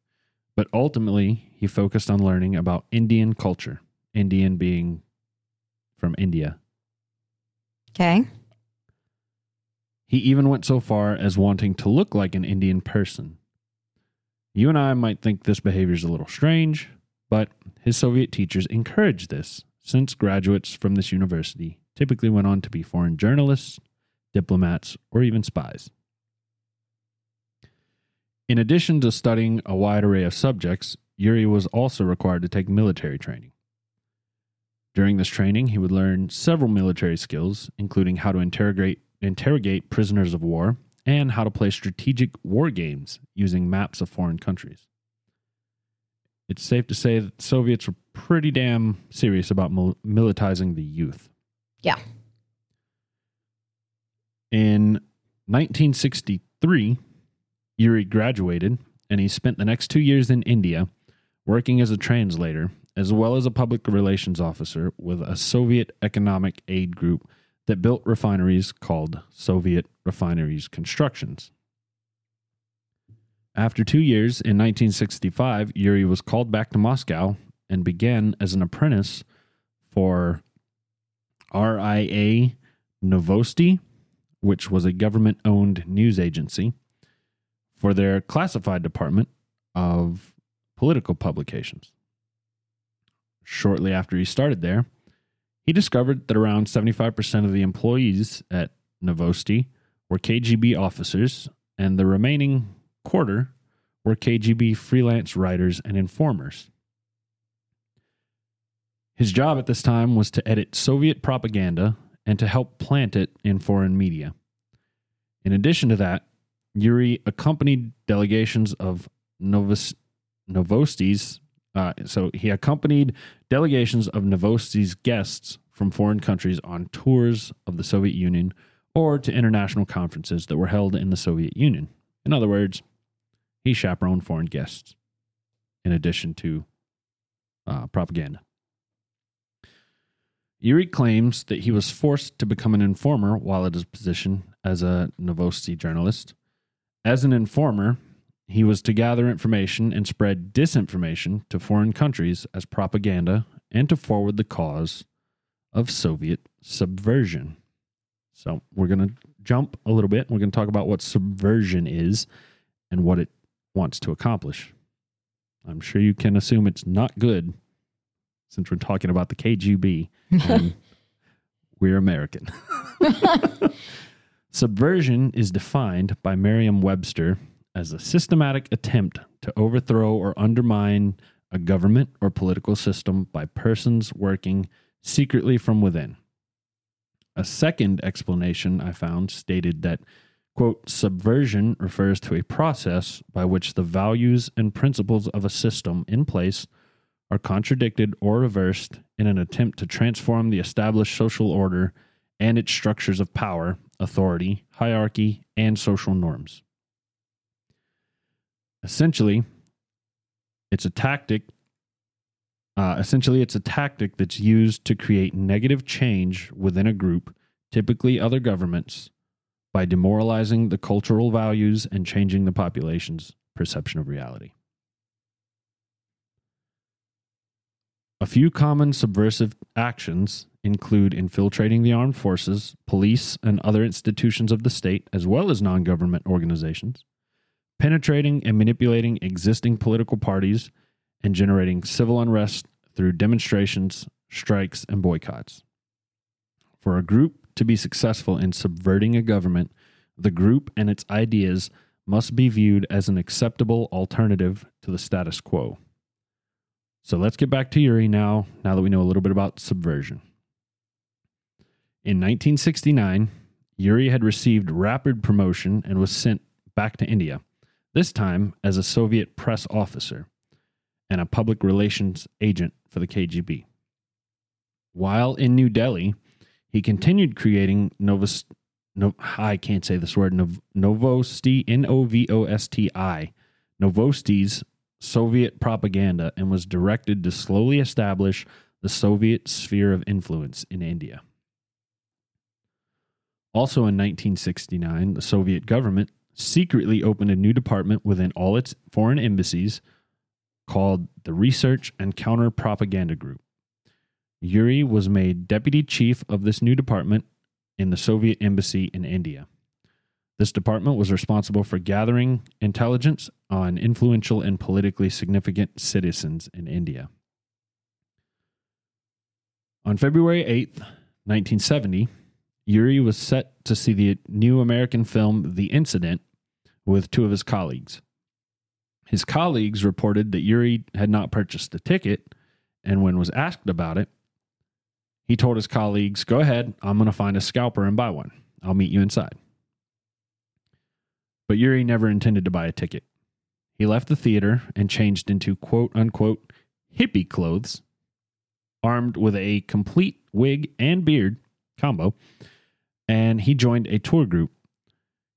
but ultimately he focused on learning about Indian culture, Indian being from India. Okay. He even went so far as wanting to look like an Indian person. You and I might think this behavior is a little strange, but his Soviet teachers encouraged this, since graduates from this university typically went on to be foreign journalists, diplomats, or even spies. In addition to studying a wide array of subjects, Yuri was also required to take military training. During this training, he would learn several military skills, including how to interrogate, interrogate prisoners of war and how to play strategic war games using maps of foreign countries. It's safe to say that the Soviets were pretty damn serious about mil- militarizing the youth. Yeah. In 1963, Yuri graduated and he spent the next two years in India working as a translator as well as a public relations officer with a Soviet economic aid group that built refineries called Soviet Refineries Constructions. After two years in 1965, Yuri was called back to Moscow and began as an apprentice for RIA Novosti, which was a government owned news agency, for their classified department of political publications. Shortly after he started there, he discovered that around 75% of the employees at Novosti were KGB officers, and the remaining quarter were KGB freelance writers and informers. His job at this time was to edit Soviet propaganda and to help plant it in foreign media. In addition to that, Yuri accompanied delegations of Novos, Novosti's. Uh, so he accompanied delegations of Novosti's guests from foreign countries on tours of the Soviet Union or to international conferences that were held in the Soviet Union. In other words, he chaperoned foreign guests in addition to uh, propaganda. Yuri claims that he was forced to become an informer while at his position as a Novosti journalist. As an informer, he was to gather information and spread disinformation to foreign countries as propaganda and to forward the cause of Soviet subversion. So, we're going to jump a little bit. We're going to talk about what subversion is and what it wants to accomplish. I'm sure you can assume it's not good since we're talking about the KGB and we're American. Subversion is defined by Merriam Webster as a systematic attempt to overthrow or undermine a government or political system by persons working secretly from within. A second explanation I found stated that, quote, subversion refers to a process by which the values and principles of a system in place are contradicted or reversed in an attempt to transform the established social order and its structures of power, authority, hierarchy, and social norms. Essentially, it's a tactic. Uh, essentially, it's a tactic that's used to create negative change within a group, typically other governments, by demoralizing the cultural values and changing the population's perception of reality. A few common subversive actions include infiltrating the armed forces, police, and other institutions of the state, as well as non government organizations, penetrating and manipulating existing political parties, and generating civil unrest through demonstrations, strikes, and boycotts. For a group to be successful in subverting a government, the group and its ideas must be viewed as an acceptable alternative to the status quo. So let's get back to Yuri now, now that we know a little bit about subversion. In 1969, Yuri had received rapid promotion and was sent back to India, this time as a Soviet press officer and a public relations agent for the KGB. While in New Delhi, he continued creating Novos, no, I can't say this word, Nov, Novosti, N O V O S T I, Novosti's Soviet propaganda and was directed to slowly establish the Soviet sphere of influence in India. Also in 1969, the Soviet government secretly opened a new department within all its foreign embassies called the Research and Counter Propaganda Group. Yuri was made deputy chief of this new department in the Soviet embassy in India. This department was responsible for gathering intelligence on influential and politically significant citizens in India. On February 8th, 1970, Yuri was set to see the new American film The Incident with two of his colleagues. His colleagues reported that Yuri had not purchased a ticket, and when was asked about it, he told his colleagues, Go ahead, I'm going to find a scalper and buy one. I'll meet you inside. But Yuri never intended to buy a ticket. He left the theater and changed into quote unquote hippie clothes, armed with a complete wig and beard combo, and he joined a tour group.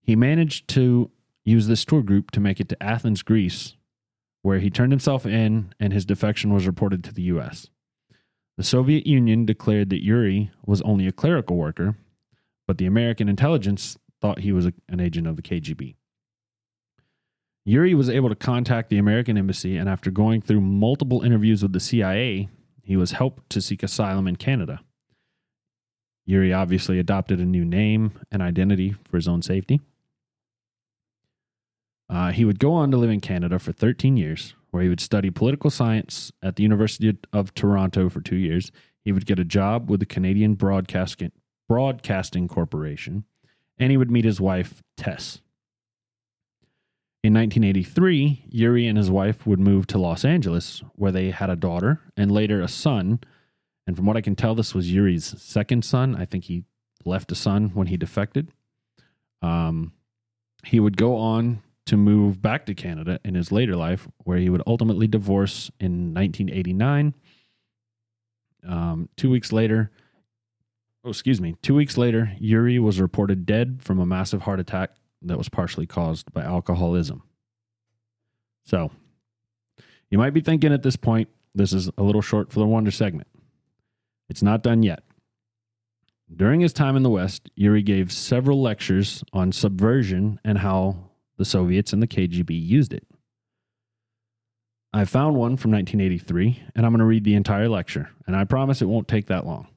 He managed to use this tour group to make it to Athens, Greece, where he turned himself in and his defection was reported to the U.S. The Soviet Union declared that Yuri was only a clerical worker, but the American intelligence thought he was a, an agent of the KGB. Yuri was able to contact the American embassy, and after going through multiple interviews with the CIA, he was helped to seek asylum in Canada. Yuri obviously adopted a new name and identity for his own safety. Uh, he would go on to live in Canada for 13 years, where he would study political science at the University of Toronto for two years. He would get a job with the Canadian Broadcasting, Broadcasting Corporation, and he would meet his wife, Tess. In 1983, Yuri and his wife would move to Los Angeles, where they had a daughter and later a son. And from what I can tell, this was Yuri's second son. I think he left a son when he defected. Um, he would go on to move back to Canada in his later life, where he would ultimately divorce in 1989. Um, two weeks later, oh, excuse me, two weeks later, Yuri was reported dead from a massive heart attack that was partially caused by alcoholism. So, you might be thinking at this point, this is a little short for the Wonder segment. It's not done yet. During his time in the West, Yuri gave several lectures on subversion and how the Soviets and the KGB used it. I found one from 1983, and I'm going to read the entire lecture, and I promise it won't take that long.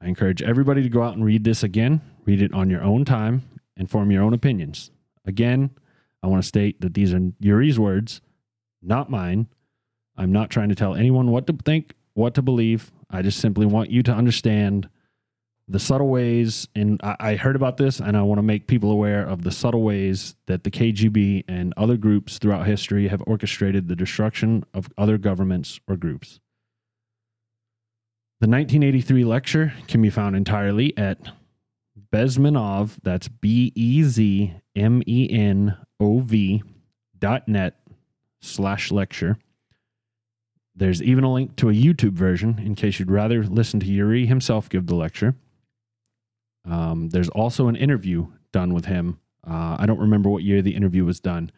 I encourage everybody to go out and read this again, read it on your own time, and form your own opinions. Again, I want to state that these are Yuri's words, not mine. I'm not trying to tell anyone what to think, what to believe. I just simply want you to understand the subtle ways, and I, I heard about this, and I want to make people aware of the subtle ways that the KGB and other groups throughout history have orchestrated the destruction of other governments or groups. The 1983 lecture can be found entirely at Bezmenov, that's B E Z M E N O V dot net slash lecture. There's even a link to a YouTube version in case you'd rather listen to Yuri himself give the lecture. Um, there's also an interview done with him. Uh, I don't remember what year the interview was done,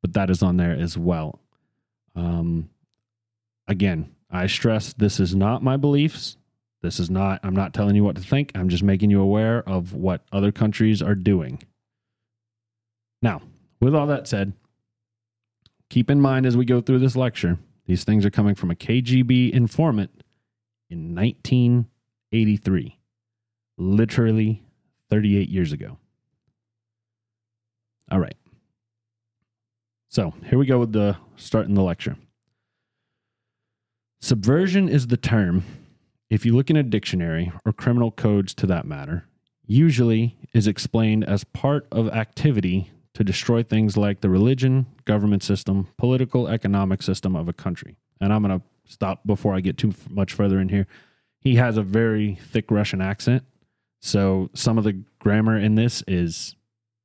but that is on there as well. Um, again, I stress this is not my beliefs. This is not, I'm not telling you what to think. I'm just making you aware of what other countries are doing. Now, with all that said, keep in mind as we go through this lecture, these things are coming from a KGB informant in 1983 literally 38 years ago. All right. So here we go with the starting the lecture. Subversion is the term, if you look in a dictionary or criminal codes to that matter, usually is explained as part of activity to destroy things like the religion, government system, political, economic system of a country. And I'm going to stop before I get too much further in here. He has a very thick Russian accent, so some of the grammar in this is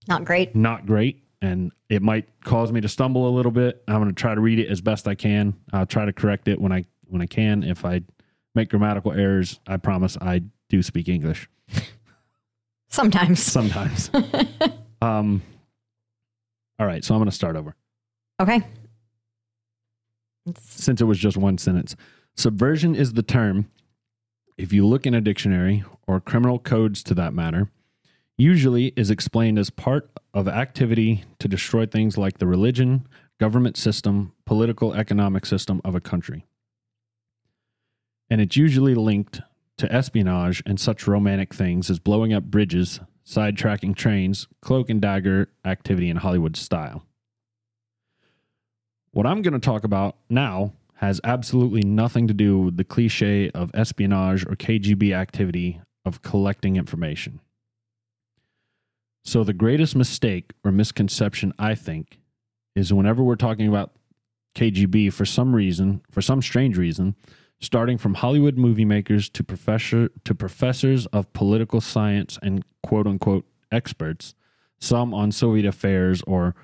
Not great. not great and it might cause me to stumble a little bit. I'm going to try to read it as best I can. I'll try to correct it when I when I can. If I make grammatical errors, I promise I do speak English Sometimes. sometimes. um All right, so I'm going to start over. Okay. since it was just one sentence. Subversion is the term, if you look in a dictionary or criminal codes to that matter, usually is explained as part of activity to destroy things like the religion, government system, political, economic system of a country. And it's usually linked to espionage and such romantic things as blowing up bridges, sidetracking trains, cloak and dagger activity in Hollywood style. What I'm going to talk about now has absolutely nothing to do with the cliche of espionage or KGB activity of collecting information. So, the greatest mistake or misconception, I think, is whenever we're talking about KGB for some reason, for some strange reason, starting from Hollywood movie makers to professor to professors of political science and quote unquote experts, some on Soviet affairs or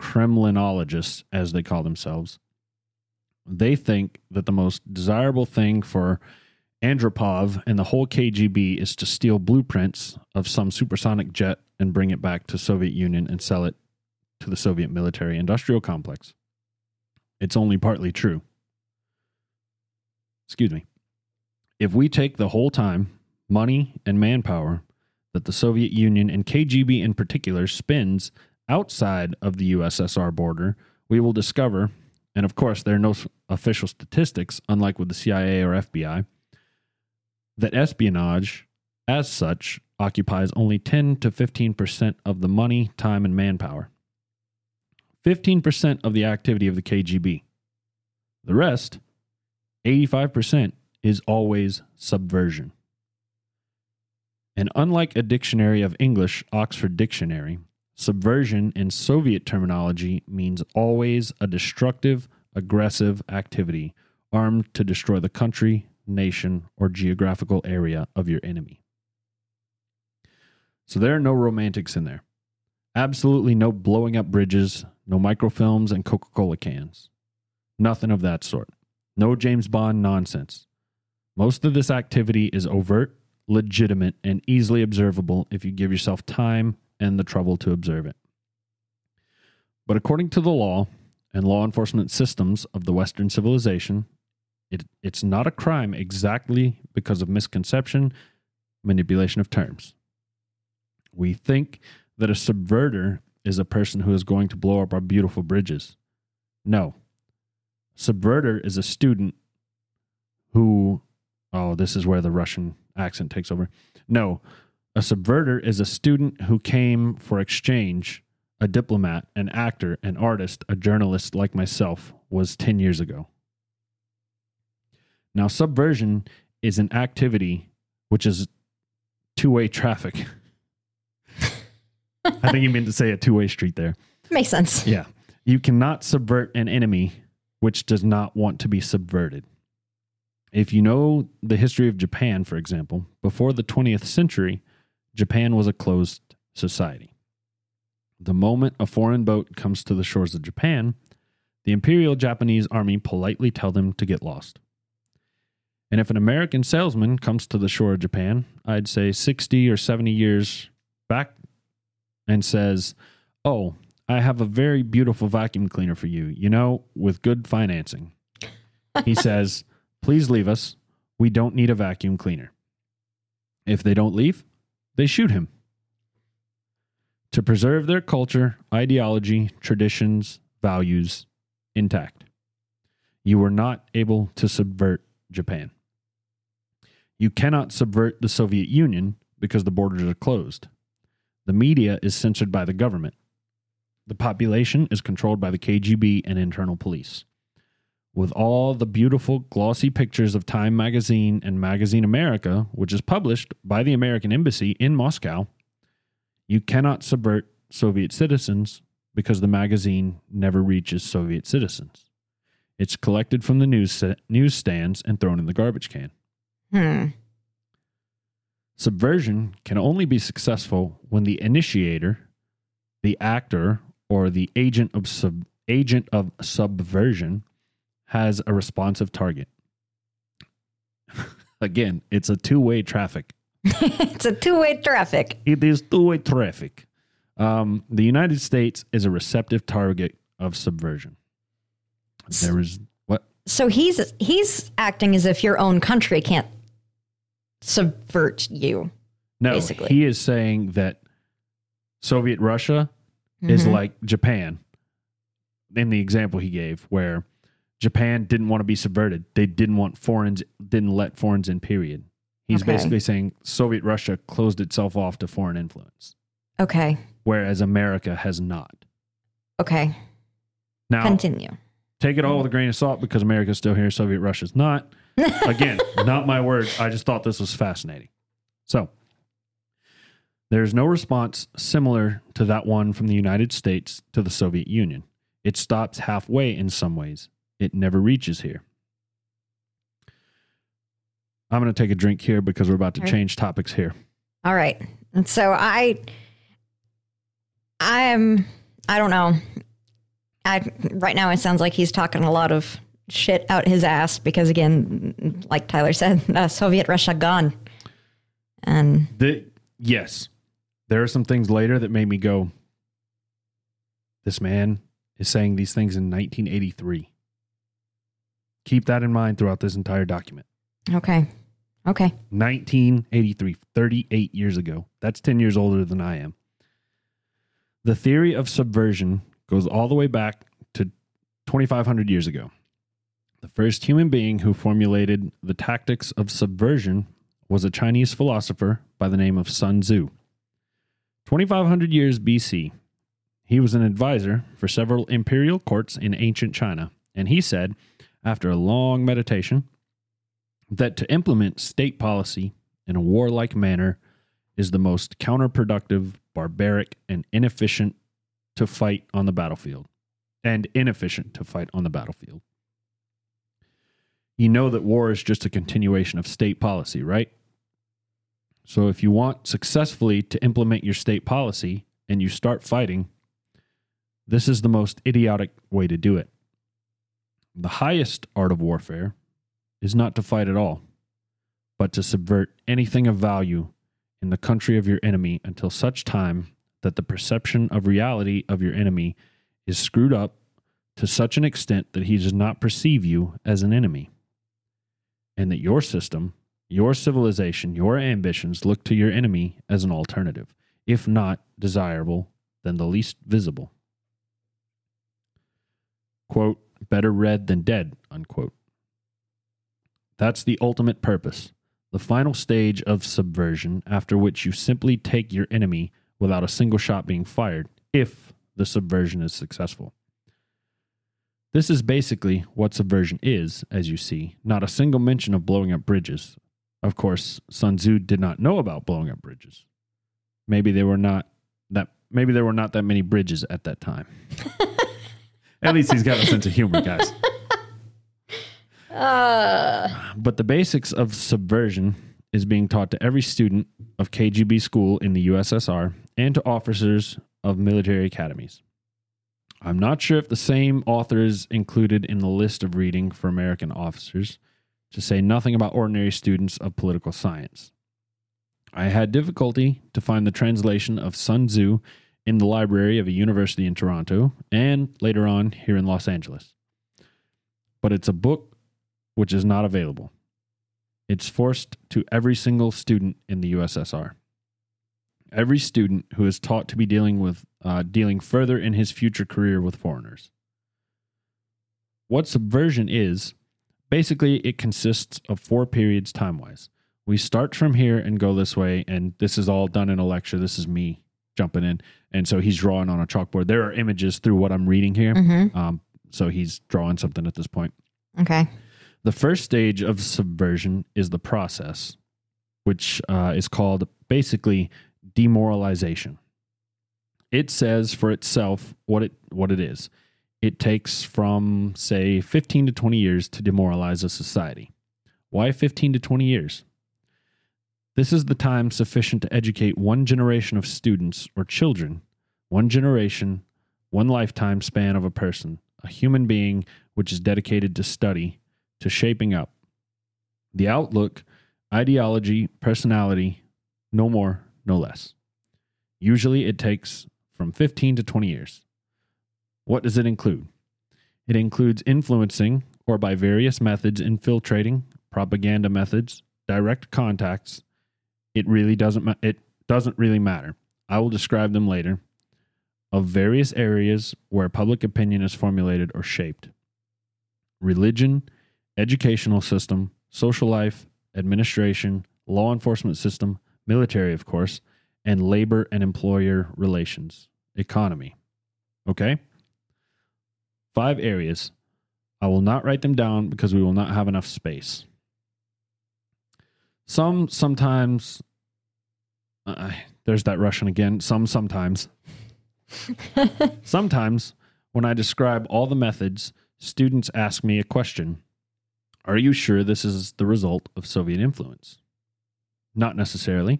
Kremlinologists, as they call themselves, they think that the most desirable thing for Andropov and the whole KGB is to steal blueprints of some supersonic jet and bring it back to Soviet Union and sell it to the Soviet military industrial complex. It's only partly true. Excuse me. If we take the whole time, money, and manpower that the Soviet Union and KGB in particular spends outside of the USSR border, we will discover, and of course, there are no official statistics, unlike with the CIA or FBI, that espionage, as such, occupies only 10 to 15% of the money, time, and manpower. 15% of the activity of the KGB. The rest, 85%, is always subversion. And unlike a dictionary of English, Oxford Dictionary, subversion in Soviet terminology means always a destructive, aggressive activity armed to destroy the country, nation, or geographical area of your enemy. So there are no romantics in there. Absolutely no blowing up bridges, no microfilms and Coca Cola cans. Nothing of that sort. No James Bond nonsense. Most of this activity is overt, legitimate, and easily observable if you give yourself time and the trouble to observe it. But according to the law and law enforcement systems of the Western civilization, it, it's not a crime exactly because of misconception, manipulation of terms. We think that a subverter is a person who is going to blow up our beautiful bridges. No. Subverter is a student who, oh, this is where the Russian accent takes over. No. A subverter is a student who came for exchange, a diplomat, an actor, an artist, a journalist like myself was 10 years ago. Now, subversion is an activity which is two way traffic. I think you meant to say a two way street there. Makes sense. Yeah. You cannot subvert an enemy which does not want to be subverted. If you know the history of Japan, for example, before the 20th century, Japan was a closed society. The moment a foreign boat comes to the shores of Japan, the Imperial Japanese Army politely tell them to get lost. And if an American salesman comes to the shore of Japan, I'd say 60 or 70 years back, and says, Oh, I have a very beautiful vacuum cleaner for you, you know, with good financing. He says, Please leave us. We don't need a vacuum cleaner. If they don't leave, they shoot him. To preserve their culture, ideology, traditions, values intact. You were not able to subvert Japan. You cannot subvert the Soviet Union because the borders are closed. The media is censored by the government. The population is controlled by the KGB and internal police. With all the beautiful, glossy pictures of Time magazine and Magazine America, which is published by the American Embassy in Moscow, you cannot subvert Soviet citizens because the magazine never reaches Soviet citizens. It's collected from the news newsstands and thrown in the garbage can. Hmm. Subversion can only be successful when the initiator, the actor, or the agent of sub agent of subversion has a responsive target. Again, it's a two-way traffic. it's a two way traffic. It is two-way traffic. Um, the United States is a receptive target of subversion. There is what? So he's he's acting as if your own country can't subvert you. No, basically. he is saying that Soviet Russia is Mhm. like Japan in the example he gave, where Japan didn't want to be subverted. They didn't want foreigners, didn't let foreigners in, period. He's Okay. basically saying Soviet Russia closed itself off to foreign influence, Okay. whereas America has not. Okay. Now, Continue. take it all with a grain of salt because America's still here, Soviet Russia's not. Again, not my words. I just thought this was fascinating. So, there's no response similar to that one from the United States to the Soviet Union. It stops halfway in some ways, it never reaches here. I'm going to take a drink here because we're about to right. change topics here. All right. And so I I am I don't know. I right now it sounds like he's talking a lot of shit out his ass because again, like Tyler said, uh, Soviet Russia gone. And The, yes, there are some things later that made me go, This man is saying these things in 1983. Keep that in mind throughout this entire document. Okay. Okay. 1983, 38 years ago. That's 10 years older than I am. The theory of subversion goes all the way back to 2,500 years ago. The first human being who formulated the tactics of subversion was a Chinese philosopher by the name of Sun Tzu. 2,500 years BC, he was an advisor for several imperial courts in ancient China, and he said, after a long meditation, that to implement state policy in a warlike manner is the most counterproductive, barbaric, and inefficient to fight on the battlefield, and inefficient to fight on the battlefield. You know that war is just a continuation of state policy, right? So if you want successfully to implement your state policy and you start fighting, this is the most idiotic way to do it. The highest art of warfare is not to fight at all, but to subvert anything of value in the country of your enemy until such time that the perception of reality of your enemy is screwed up to such an extent that he does not perceive you as an enemy, and that your system, your civilization, your ambitions look to your enemy as an alternative, if not desirable, then the least visible. Quote, better red than dead, unquote. That's the ultimate purpose, the final stage of subversion, after which you simply take your enemy without a single shot being fired, if the subversion is successful. This is basically what subversion is, as you see, not a single mention of blowing up bridges. Of course, Sun Tzu did not know about blowing up bridges. Maybe they were not that maybe there were not that many bridges at that time. at least he's got a sense of humor, guys. Uh. But the basics of subversion is being taught to every student of KGB school in the USSR and to officers of military academies. I'm not sure if the same author is included in the list of reading for American officers, to say nothing about ordinary students of political science. I had difficulty to find the translation of Sun Tzu in the library of a university in Toronto and later on here in Los Angeles. But it's a book which is not available. It's forced to every single student in the USSR. Every student who is taught to be dealing with uh, dealing further in his future career with foreigners. What subversion is, basically, it consists of four periods time wise. We start from here and go this way, and this is all done in a lecture. This is me jumping in, and so he's drawing on a chalkboard. There are images through what I'm reading here, um, so he's drawing something at this point. Okay. The first stage of subversion is the process, which uh, is called basically demoralization. It says for itself what it what it is. It takes from say 15 to 20 years to demoralize a society. Why 15 to 20 years? This is the time sufficient to educate one generation of students or children, one generation, one lifetime span of a person, a human being which is dedicated to study, to shaping up. The outlook, ideology, personality, no more, no less. Usually it takes from 15 to 20 years. What does it include? It includes influencing or by various methods infiltrating, propaganda methods, direct contacts. It really doesn't ma- it doesn't really matter. I will describe them later. Of various areas where public opinion is formulated or shaped. Religion, educational system, social life, administration, law enforcement system, military, of course, and labor and employer relations, economy. Okay? Five areas. I will not write them down because we will not have enough space. Some sometimes, uh, there's that Russian again. Some sometimes. sometimes, when I describe all the methods, students ask me a question Are you sure this is the result of Soviet influence? Not necessarily.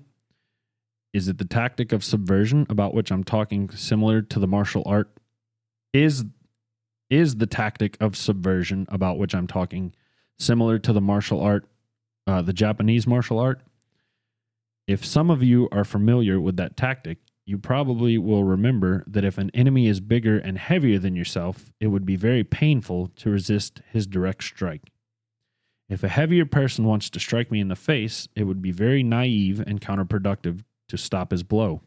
Is it the tactic of subversion about which I'm talking similar to the martial art? Is is the tactic of subversion about which I'm talking similar to the martial art, uh, the Japanese martial art? If some of you are familiar with that tactic, you probably will remember that if an enemy is bigger and heavier than yourself, it would be very painful to resist his direct strike. If a heavier person wants to strike me in the face, it would be very naive and counterproductive to stop his blow.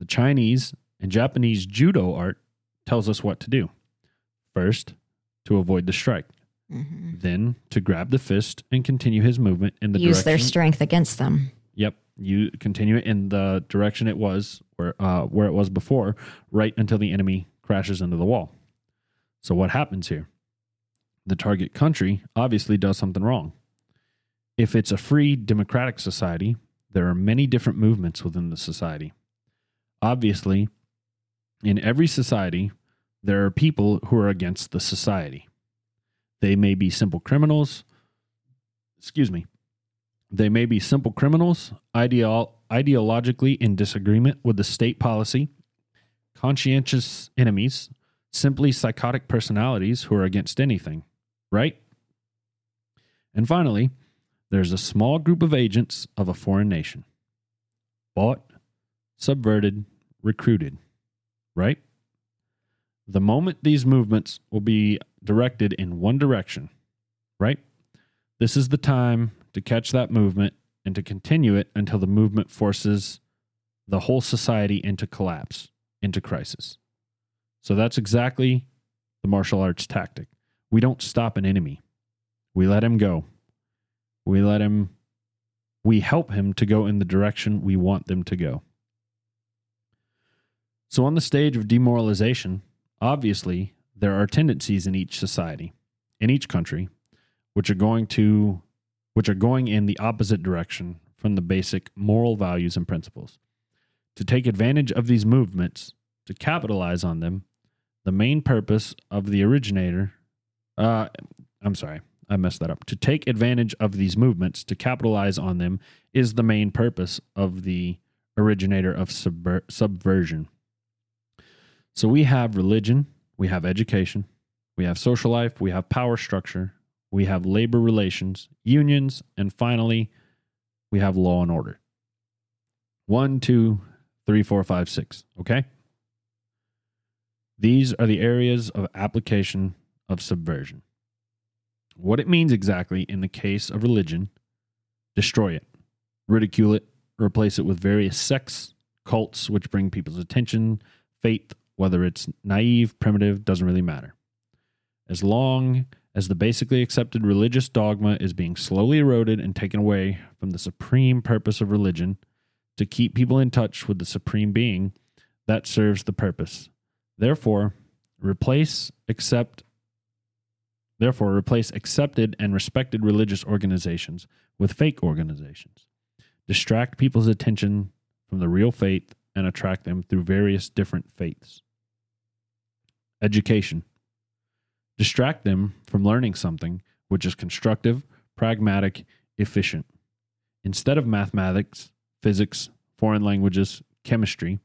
The Chinese and Japanese judo art tells us what to do. First, to avoid the strike. Then to grab the fist and continue his movement in the direction. Use their strength against them. Yep, you continue it in the direction it was where uh, where it was before, right until the enemy crashes into the wall. So what happens here? The target country obviously does something wrong. If it's a free democratic society, there are many different movements within the society. Obviously, in every society, there are people who are against the society. They may be simple criminals. Excuse me. They may be simple criminals, ideol- ideologically in disagreement with the state policy, conscientious enemies, simply psychotic personalities who are against anything, right? And finally, there's a small group of agents of a foreign nation. Bought, subverted, recruited, right? The moment these movements will be directed in one direction, right? This is the time to catch that movement and to continue it until the movement forces the whole society into collapse, into crisis. So that's exactly the martial arts tactic. We don't stop an enemy, we let him go. We let him, we help him to go in the direction we want them to go. So, on the stage of demoralization, obviously, there are tendencies in each society, in each country, which are going to which are going in the opposite direction from the basic moral values and principles. To take advantage of these movements, to capitalize on them, the main purpose of the originator, uh, I'm sorry, I messed that up. To take advantage of these movements, to capitalize on them, is the main purpose of the originator of subver- subversion. So we have religion, we have education, we have social life, we have power structure, we have labor relations, unions, and finally, we have law and order. One, two, three, four, five, six. Okay? These are the areas of application of subversion. What it means exactly in the case of religion destroy it, ridicule it, replace it with various sects, cults, which bring people's attention, faith, whether it's naive, primitive, doesn't really matter. As long as the basically accepted religious dogma is being slowly eroded and taken away from the supreme purpose of religion to keep people in touch with the supreme being, that serves the purpose. Therefore, replace, accept, therefore replace accepted and respected religious organizations with fake organizations. Distract people's attention from the real faith and attract them through various different faiths. Education distract them from learning something which is constructive, pragmatic, efficient. Instead of mathematics, physics, foreign languages, chemistry,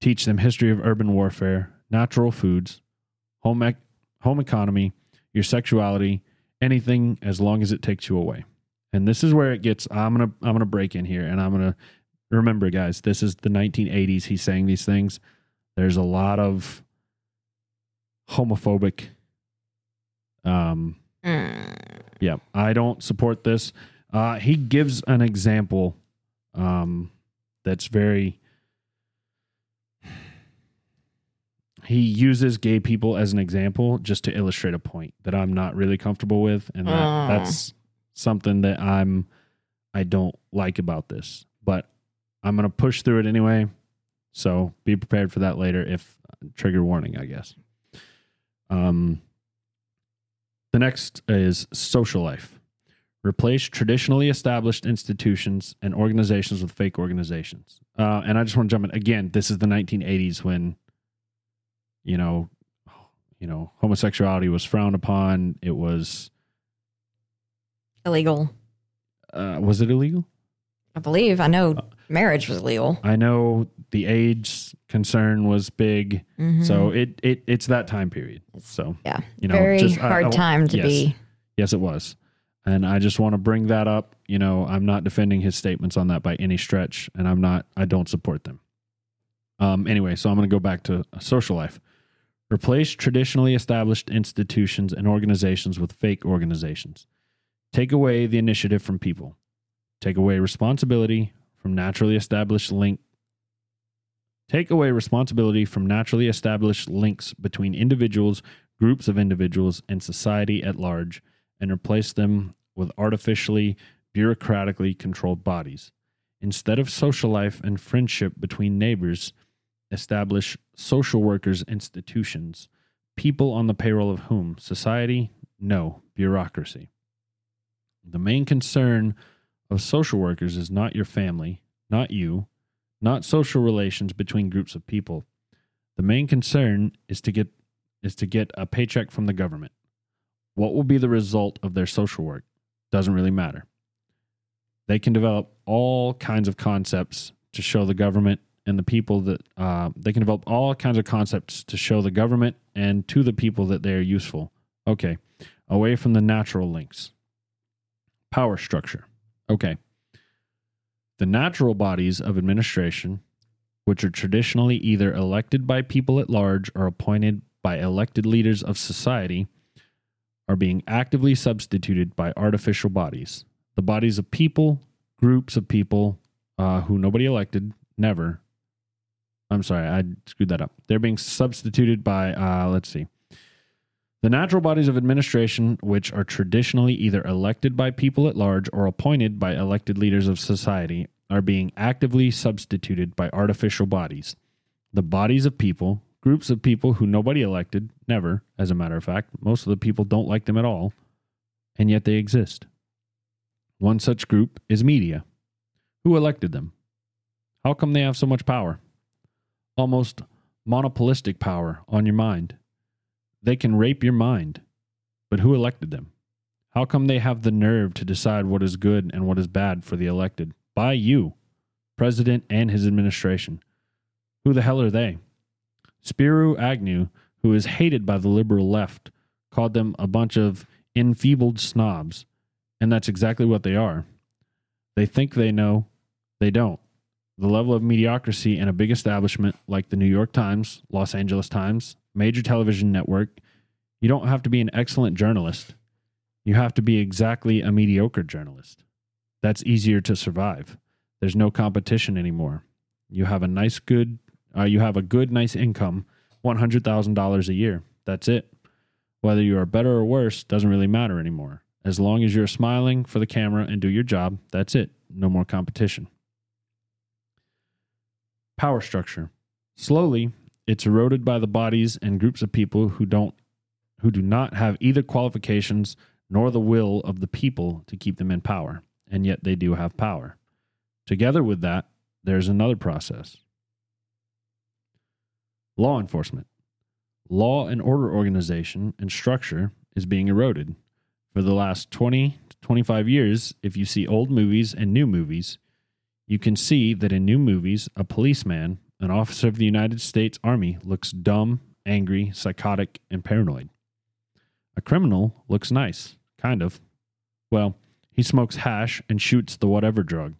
teach them history of urban warfare, natural foods, home, ec- home economy, your sexuality, anything as long as it takes you away. And this is where it gets I'm going to I'm going to break in here and I'm going to remember guys, this is the 1980s he's saying these things. There's a lot of homophobic. Um yeah i don't support this. Uh he gives an example um that's very he uses gay people as an example just to illustrate a point that i'm not really comfortable with and that, Mm. that's something that i'm i don't like about this but i'm gonna push through it anyway. So be prepared for that later if trigger warning i guess um, the next is social life. Replace traditionally established institutions and organizations with fake organizations. Uh, and I just want to jump in again. This is the 1980s when, you know, you know, homosexuality was frowned upon. It was, Illegal. uh, was it illegal? I believe. I know Uh, marriage was illegal. I know the age concern was big. Mhm. So it, it it's that time period. So yeah, you know, very just- I- hard I- time to yes. be. Yes, it was. And I just want to bring that up. You know, I'm not defending his statements on that by any stretch, and I'm not, I don't support them. Um, anyway, so I'm going to go back to social life. Replace traditionally established institutions and organizations with fake organizations. Take away the initiative from people. Take away responsibility from naturally established link. Take away responsibility from naturally established links between individuals, groups of individuals, and society at large, and replace them with artificially, bureaucratically controlled bodies. Instead of social life and friendship between neighbors, establish social workers' institutions, people on the payroll of whom? Society? No, bureaucracy. The main concern of social workers is not your family, not you, not social relations between groups of people. The main concern is to get is to get a paycheck from the government. What will be the result of their social work? Doesn't really matter. They can develop all kinds of concepts to show the government and the people that uh, they can develop all kinds of concepts to show the government and to the people that they are useful. Okay, away from the natural links. Power structure. Okay. The natural bodies of administration, which are traditionally either elected by people at large or appointed by elected leaders of society, are being actively substituted by artificial bodies. The bodies of people, groups of people uh, who nobody elected, never. I'm sorry, I screwed that up. They're being substituted by, uh, let's see. The natural bodies of administration, which are traditionally either elected by people at large or appointed by elected leaders of society, are being actively substituted by artificial bodies. The bodies of people, groups of people who nobody elected, never, as a matter of fact, most of the people don't like them at all, and yet they exist. One such group is media. Who elected them? How come they have so much power? Almost monopolistic power on your mind. They can rape your mind. But who elected them? How come they have the nerve to decide what is good and what is bad for the elected? By you, President and his administration. Who the hell are they? Spiro Agnew, who is hated by the liberal left, called them a bunch of enfeebled snobs. And that's exactly what they are. They think they know, they don't. The level of mediocrity in a big establishment like the New York Times, Los Angeles Times, major television network, you don't have to be an excellent journalist. You have to be exactly a mediocre journalist. That's easier to survive. There's no competition anymore. You have a nice, good, uh, you have a good, nice income, $100,000 a year. That's it. Whether you are better or worse doesn't really matter anymore. As long as you're smiling for the camera and do your job, that's it. No more competition. Power structure. Slowly, it's eroded by the bodies and groups of people who don't who do not have either qualifications nor the will of the people to keep them in power, and yet they do have power. Together with that, there's another process. Law enforcement. Law and order organization and structure is being eroded. For the last 20 to 25 years, if you see old movies and new movies, you can see that in new movies, a policeman, an officer of the United States Army, looks dumb, angry, psychotic, and paranoid. A criminal looks nice, kind of. Well, he smokes hash and shoots the whatever drug.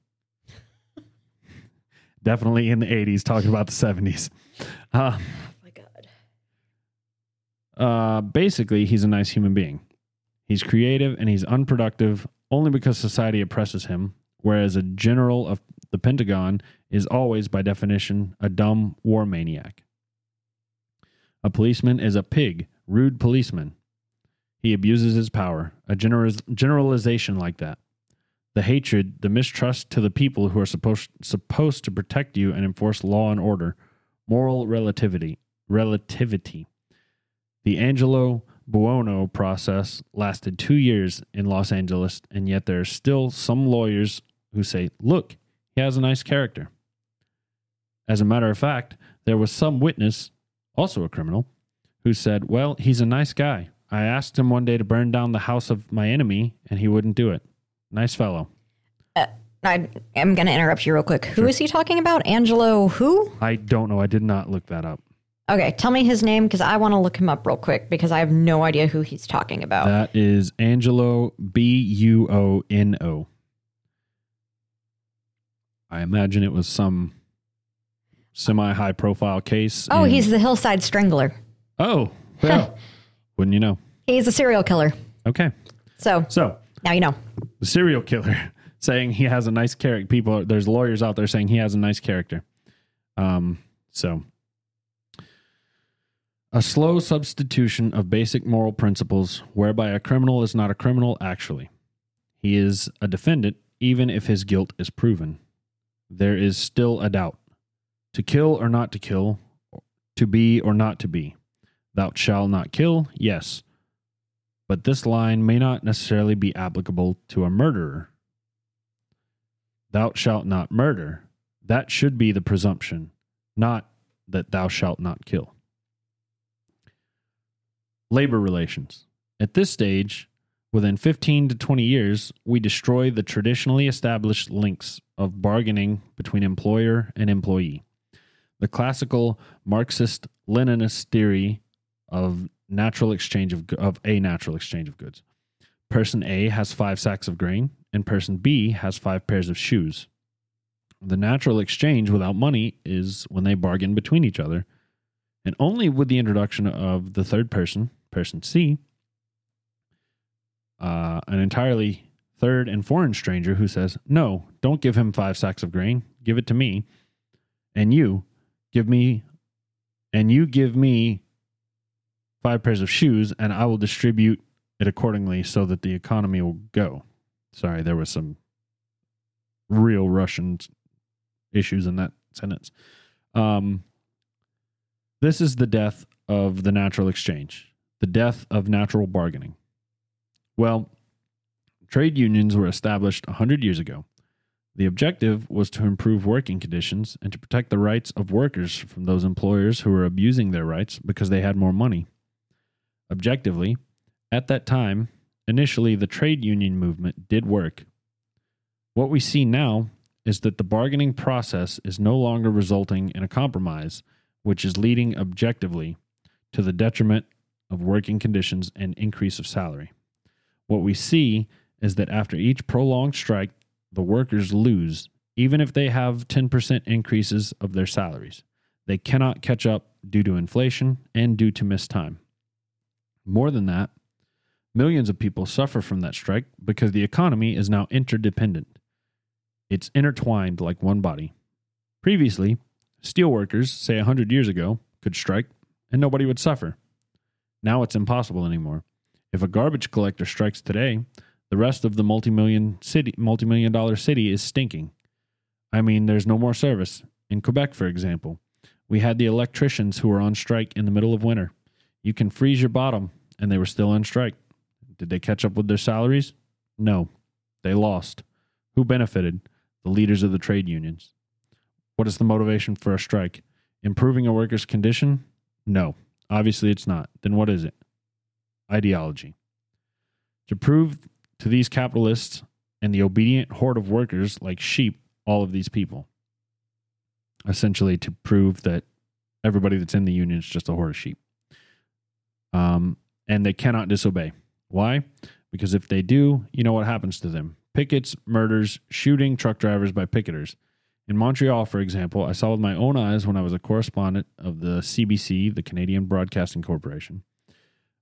Definitely in the 80s, talking about the 70s. Uh, Oh my god. uh, basically, he's a nice human being. He's creative and he's unproductive only because society oppresses him, whereas a general of the Pentagon is always, by definition, a dumb war maniac. A policeman is a pig, rude policeman. He abuses his power, a general- generalization like that. The hatred, the mistrust to the people who are supposed, supposed to protect you and enforce law and order, moral relativity, relativity. The Angelo Buono process lasted two years in Los Angeles, and yet there are still some lawyers who say, look, he has a nice character. As a matter of fact, there was some witness, also a criminal, who said, well, he's a nice guy. I asked him one day to burn down the house of my enemy, and he wouldn't do it. Nice fellow. Uh, I am going to interrupt you real quick. Who is he talking about? Angelo who? I don't know. I did not look that up. Okay, tell me his name because I want to look him up real quick because I have no idea who he's talking about. That is Angelo B U O N O. I imagine it was some semi high profile case. oh, in- he's the Hillside Strangler. Oh, well, wouldn't you know? He's a serial killer. Okay. So So, now you know. the serial killer saying he has a nice character. People, there's lawyers out there saying he has a nice character. Um, so a slow substitution of basic moral principles whereby a criminal is not a criminal actually. He is a defendant even if his guilt is proven. There is still a doubt. To kill or not to kill, to be or not to be. Thou shalt not kill, yes. But this line may not necessarily be applicable to a murderer. Thou shalt not murder. That should be the presumption, not that thou shalt not kill. Labor relations. At this stage, within 15 to 20 years, we destroy the traditionally established links of bargaining between employer and employee. The classical Marxist Leninist theory of natural exchange of, of a natural exchange of goods. Person A has five sacks of grain, and person B has five pairs of shoes. The natural exchange without money is when they bargain between each other, and only with the introduction of the third person, person C, uh, an entirely third and foreign stranger who says, No, don't give him five sacks of grain, give it to me, and you give me, and you give me five pairs of shoes, and I will distribute it accordingly so that the economy will go. Sorry, there was some real Russian issues in that sentence. Um, this is the death of the natural exchange, the death of natural bargaining. Well, trade unions were established 100 years ago. The objective was to improve working conditions and to protect the rights of workers from those employers who were abusing their rights because they had more money. Objectively, at that time, initially the trade union movement did work. What we see now is that the bargaining process is no longer resulting in a compromise, which is leading objectively to the detriment of working conditions and increase of salary. What we see is that after each prolonged strike, the workers lose, even if they have 10% increases of their salaries. They cannot catch up due to inflation and due to missed time. More than that, millions of people suffer from that strike because the economy is now interdependent. It's intertwined like one body. Previously, steelworkers, say 100 years ago, could strike and nobody would suffer. Now it's impossible anymore. If a garbage collector strikes today, the rest of the multi-million city multi-million dollar city is stinking. I mean, there's no more service. In Quebec, for example, we had the electricians who were on strike in the middle of winter. You can freeze your bottom and they were still on strike. Did they catch up with their salaries? No. They lost. Who benefited? The leaders of the trade unions. What is the motivation for a strike? Improving a worker's condition? No. Obviously, it's not. Then what is it? Ideology. To prove to these capitalists and the obedient horde of workers like sheep all of these people. Essentially, to prove that everybody that's in the union is just a horde of sheep. Um, and they cannot disobey. Why? Because if they do, you know what happens to them pickets, murders, shooting truck drivers by picketers. In Montreal, for example, I saw with my own eyes when I was a correspondent of the CBC, the Canadian Broadcasting Corporation,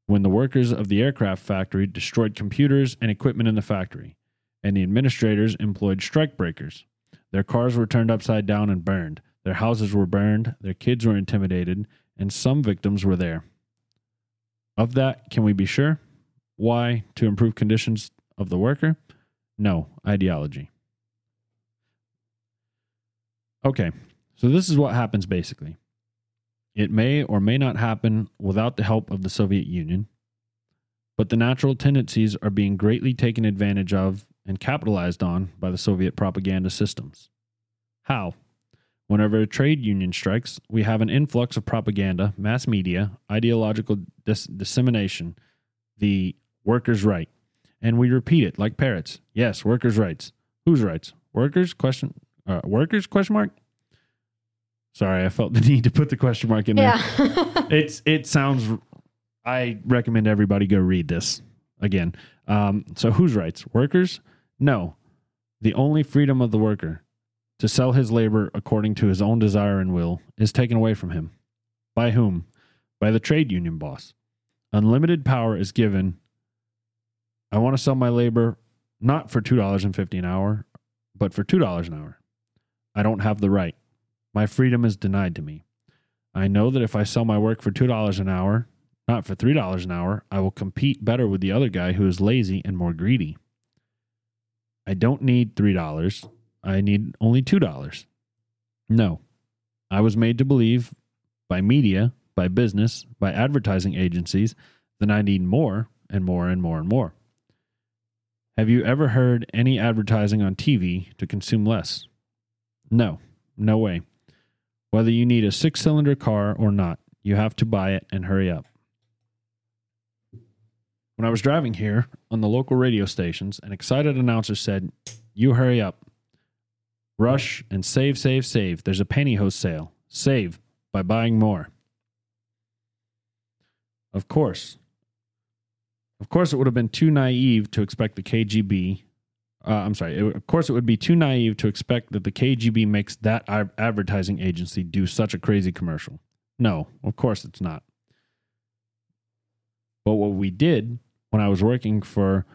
when the workers of the aircraft factory destroyed computers and equipment in the factory, and the administrators employed strikebreakers. Their cars were turned upside down and burned, their houses were burned, their kids were intimidated, and some victims were there. Of that, can we be sure? Why? To improve conditions of the worker? No, ideology. Okay, so this is what happens basically. It may or may not happen without the help of the Soviet Union, but the natural tendencies are being greatly taken advantage of and capitalized on by the Soviet propaganda systems. How? Whenever a trade union strikes, we have an influx of propaganda, mass media, ideological dis- dissemination, the workers' right. And we repeat it like parrots. Yes, workers' rights. Whose rights? Workers? Question. Uh, workers? Question mark. Sorry, I felt the need to put the question mark in there. Yeah. it's it sounds i recommend everybody go read this again. Um, so whose rights? Workers? No. The only freedom of the worker to sell his labor according to his own desire and will is taken away from him. By whom? By the trade union boss. Unlimited power is given. I want to sell my labor not for $2.50 an hour but for $2 an hour. I don't have the right my freedom is denied to me I know that if I sell my work for $2 an hour, not for $3 an hour, I will compete better with the other guy who is lazy and more greedy. I don't need $3. I need only $2. No. I was made to believe by media, by business, by advertising agencies that I need more and more and more and more. Have you ever heard any advertising on TV to consume less? No, no way. Whether you need a six cylinder car or not, you have to buy it and hurry up. When I was driving here on the local radio stations, an excited announcer said, You hurry up. Rush and save, save, save. There's a pantyhose sale. Save by buying more. Of course. Of course, it would have been too naive to expect the KGB. Uh, I'm sorry. It, of course, it would be too naive to expect that the KGB makes that ad- advertising agency do such a crazy commercial. No, of course it's not. But what we did when I was working for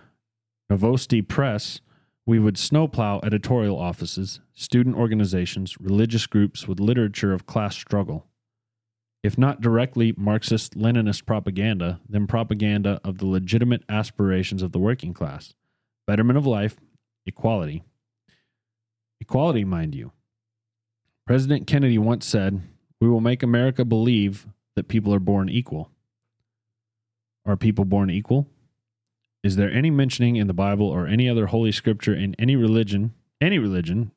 Novosti Press, we would snowplow editorial offices, student organizations, religious groups with literature of class struggle. If not directly Marxist Leninist propaganda, then propaganda of the legitimate aspirations of the working class betterment of life, equality. Equality, mind you. President Kennedy once said, We will make America believe that people are born equal. Are people born equal? Is there any mentioning in the Bible or any other holy scripture in any religion, any religion?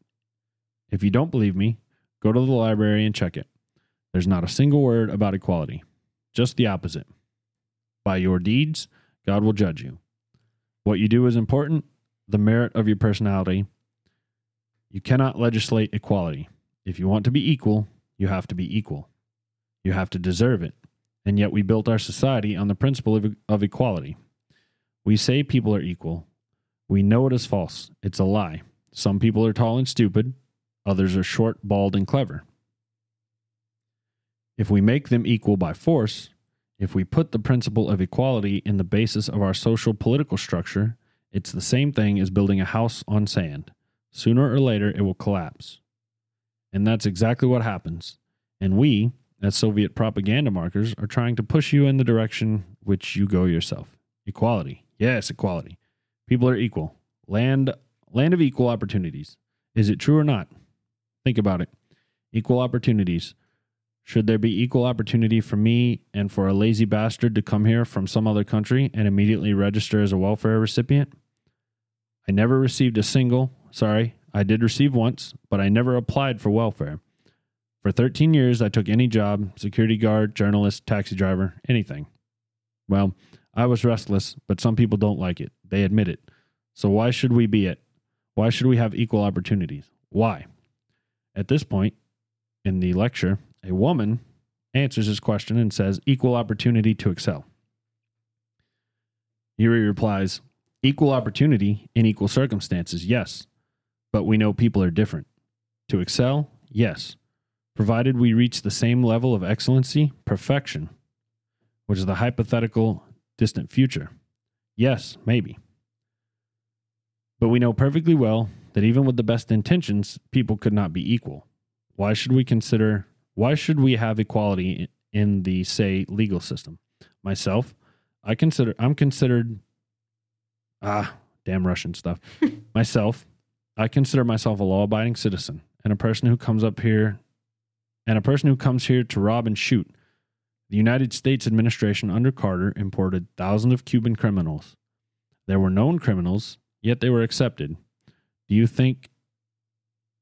If you don't believe me, go to the library and check it. There's not a single word about equality, just the opposite. By your deeds, God will judge you. What you do is important, the merit of your personality. You cannot legislate equality. If you want to be equal, you have to be equal. You have to deserve it. And yet we built our society on the principle of, of equality. We say people are equal. We know it is false. It's a lie. Some people are tall and stupid, others are short, bald, and clever. If we make them equal by force, if we put the principle of equality in the basis of our social political structure, it's the same thing as building a house on sand. Sooner or later, it will collapse. And that's exactly what happens. And we, as Soviet propaganda markers, are trying to push you in the direction which you go yourself. Equality. Yes, equality. People are equal. Land land of equal opportunities. Is it true or not? Think about it. Equal opportunities. Should there be equal opportunity for me and for a lazy bastard to come here from some other country and immediately register as a welfare recipient? I never received a single, sorry, I did receive once, but I never applied for welfare. For 13 years, I took any job security guard, journalist, taxi driver, anything. Well, I was restless, but some people don't like it. They admit it. So why should we be it? Why should we have equal opportunities? Why? At this point in the lecture, a woman answers his question and says, equal opportunity to excel. Yuri replies, equal opportunity in equal circumstances, yes, but we know people are different. To excel, yes, provided we reach the same level of excellency, perfection, which is the hypothetical distant future. Yes, maybe. But we know perfectly well that even with the best intentions, people could not be equal. Why should we consider why should we have equality in the say legal system? Myself, I consider I'm considered ah, damn Russian stuff. myself, I consider myself a law-abiding citizen and a person who comes up here and a person who comes here to rob and shoot. The United States administration under Carter imported thousands of Cuban criminals. There were known criminals, yet they were accepted. Do you think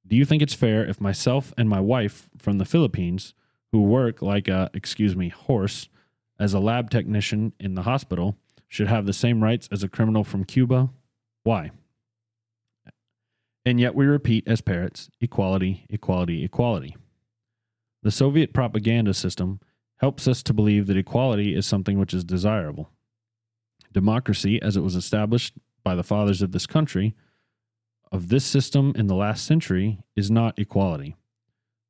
do you think it's fair if myself and my wife from the Philippines, who work like a, excuse me, horse, as a lab technician in the hospital, should have the same rights as a criminal from Cuba? Why? And yet we repeat as parrots equality, equality, equality. The Soviet propaganda system helps us to believe that equality is something which is desirable. Democracy, as it was established by the fathers of this country, of this system in the last century, is not equality.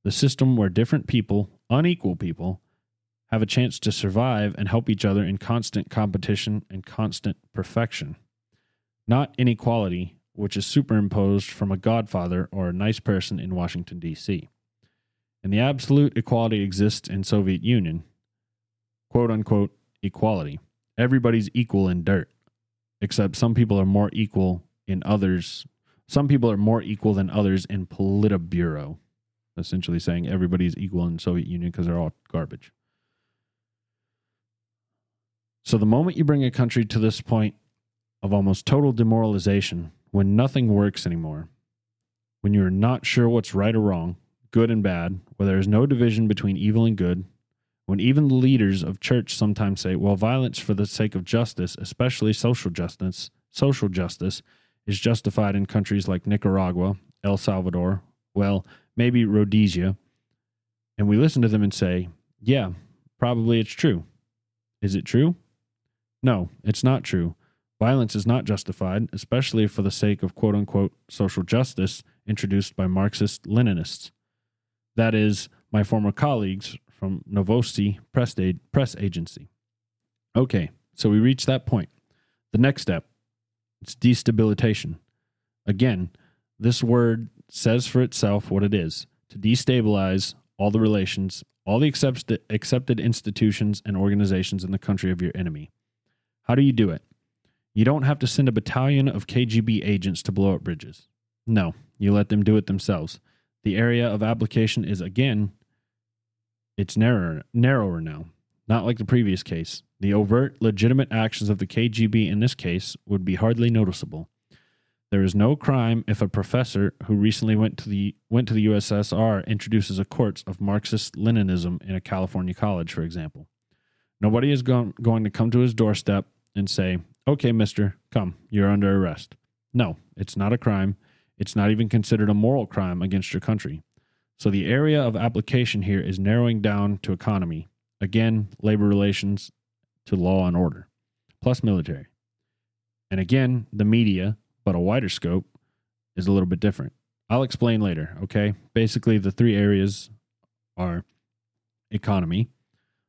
The system where different people, unequal people, have a chance to survive and help each other in constant competition and constant perfection. Not inequality, which is superimposed from a godfather or a nice person in Washington, D.C. And the absolute equality exists in Soviet Union, quote unquote equality. Everybody's equal in dirt, except some people are more equal in others. Some people are more equal than others in Politburo, essentially saying everybody's equal in Soviet Union because they're all garbage. So the moment you bring a country to this point of almost total demoralization, when nothing works anymore, when you're not sure what's right or wrong, good and bad, where there is no division between evil and good, when even the leaders of church sometimes say, well, violence for the sake of justice, especially social justice, social justice, is justified in countries like Nicaragua, El Salvador, well, maybe Rhodesia, and we listen to them and say, yeah, probably it's true. Is it true? No, it's not true. Violence is not justified, especially for the sake of quote unquote social justice introduced by Marxist Leninists. That is, my former colleagues from Novosti Press, Press Agency. Okay, so we reach that point. The next step it's destabilization. Again, this word says for itself what it is to destabilize all the relations, all the accepted institutions and organizations in the country of your enemy. How do you do it? You don't have to send a battalion of KGB agents to blow up bridges. No, you let them do it themselves. The area of application is again it's narrower narrower now. Not like the previous case. The overt legitimate actions of the KGB in this case would be hardly noticeable. There is no crime if a professor who recently went to the went to the USSR introduces a course of Marxist Leninism in a California college, for example. Nobody is go- going to come to his doorstep and say, Okay, mister, come, you're under arrest. No, it's not a crime. It's not even considered a moral crime against your country. So the area of application here is narrowing down to economy. Again, labor relations to law and order, plus military. And again, the media, but a wider scope, is a little bit different. I'll explain later, okay? Basically, the three areas are economy,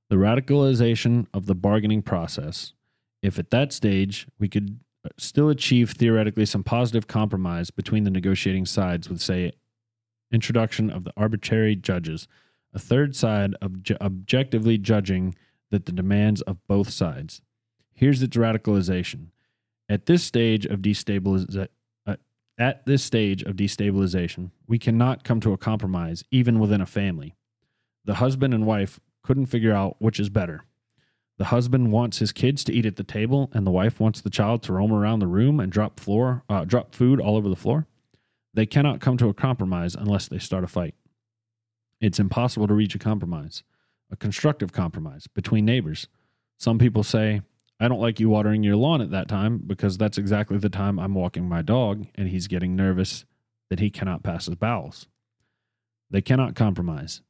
the radicalization of the bargaining process, if at that stage we could uh, still achieve theoretically some positive compromise between the negotiating sides with, say, introduction of the arbitrary judges, a third side obje- objectively judging that the demands of both sides. Here's its radicalization. At this stage of destabilization, uh, at this stage of destabilization, we cannot come to a compromise even within a family. The husband and wife couldn't figure out which is better. The husband wants his kids to eat at the table, and the wife wants the child to roam around the room and drop floor, uh, drop food all over the floor. They cannot come to a compromise unless they start a fight. It's impossible to reach a compromise, a constructive compromise between neighbors. Some people say, I don't like you watering your lawn at that time because that's exactly the time I'm walking my dog and he's getting nervous that he cannot pass his bowels. They cannot compromise.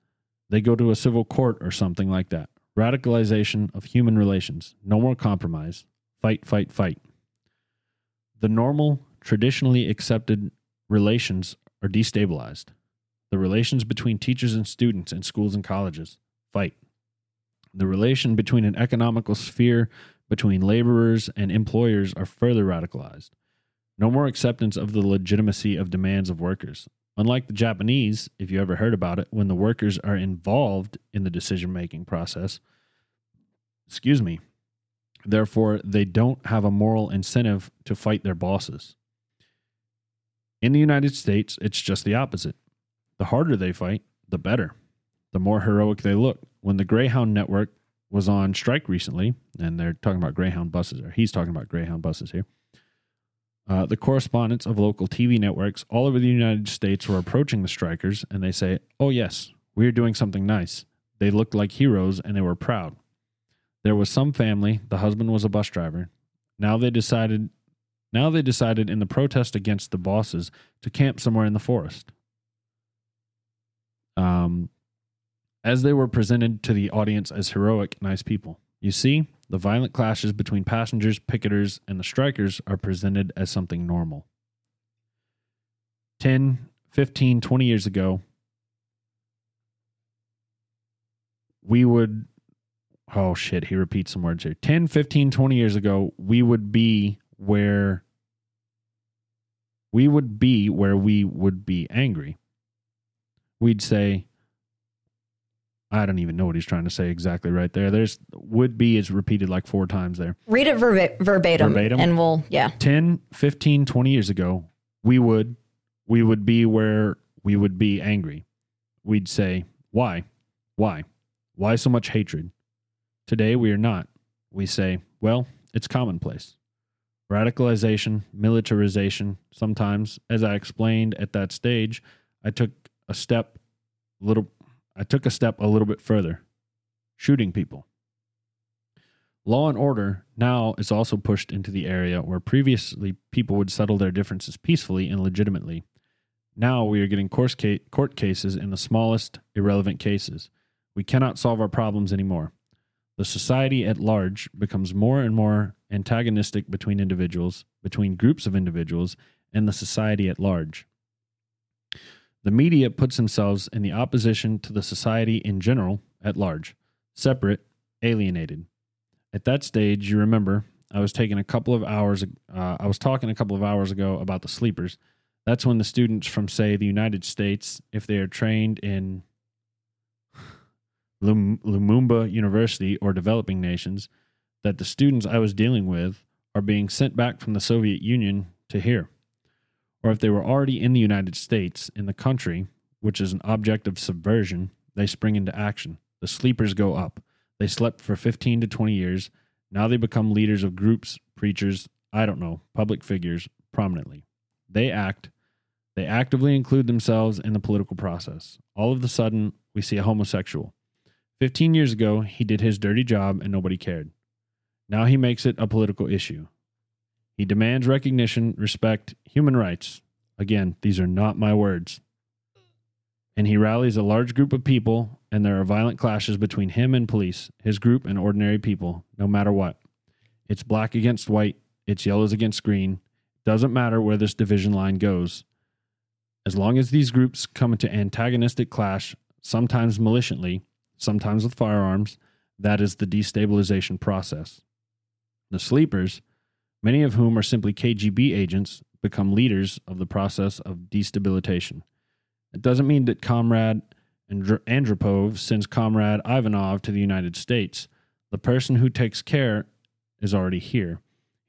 They go to a civil court or something like that. Radicalization of human relations. No more compromise. Fight, fight, fight. The normal, traditionally accepted relations are destabilized. The relations between teachers and students in schools and colleges. Fight. The relation between an economical sphere between laborers and employers are further radicalized. No more acceptance of the legitimacy of demands of workers. Unlike the Japanese, if you ever heard about it, when the workers are involved in the decision making process, excuse me, therefore they don't have a moral incentive to fight their bosses. In the United States, it's just the opposite. The harder they fight, the better. The more heroic they look. When the Greyhound Network was on strike recently, and they're talking about Greyhound buses, or he's talking about Greyhound buses here uh, the correspondents of local TV networks all over the United States were approaching the strikers and they say, Oh, yes, we are doing something nice. They looked like heroes and they were proud. There was some family, the husband was a bus driver. Now they decided now they decided in the protest against the bosses to camp somewhere in the forest. Um as they were presented to the audience as heroic, nice people. You see, the violent clashes between passengers, picketers, and the strikers are presented as something normal. 10, 15, 20 years ago, we would oh shit he repeats some words here 10 15 20 years ago we would be where we would be where we would be angry we'd say i don't even know what he's trying to say exactly right there. There's would be is repeated like four times there. Read it verba- verbatim, Verbatim? and we'll yeah. 10 15 20 years ago we would we would be where we would be angry. We'd say why? Why? Why so much hatred? Today we are not. We say well it's commonplace. Radicalization militarization. Sometimes as i explained at that stage i took a step little i took a step a little bit further shooting people Law and order now is also pushed into the area where previously people would settle their differences peacefully and legitimately. Now we are getting court cases in the smallest, irrelevant cases. We cannot solve our problems anymore. The society at large becomes more and more antagonistic between individuals, between groups of individuals, and the society at large. The media puts themselves in the opposition to the society in general at large, separate, alienated. At that stage, you remember, I was taking a couple of hours. Uh, I was talking a couple of hours ago about the sleepers. That's when the students from, say, the United States, if they are trained in Lum- Lumumba University or developing nations, that the students I was dealing with are being sent back from the Soviet Union to here. Or if they were already in the United States, in the country, which is an object of subversion, they spring into action. The sleepers go up. They slept for 15 to 20 years. Now they become leaders of groups, preachers, I don't know, public figures prominently. They act. They actively include themselves in the political process. All of a sudden, we see a homosexual. 15 years ago, he did his dirty job and nobody cared. Now he makes it a political issue. He demands recognition, respect, human rights. Again, these are not my words. And he rallies a large group of people, and there are violent clashes between him and police, his group and ordinary people, no matter what. It's black against white, it's yellows against green. Doesn't matter where this division line goes. As long as these groups come into antagonistic clash, sometimes maliciously, sometimes with firearms, that is the destabilization process. The sleepers, many of whom are simply KGB agents, become leaders of the process of destabilization. It doesn't mean that Comrade Andr- Andropov sends Comrade Ivanov to the United States. The person who takes care is already here.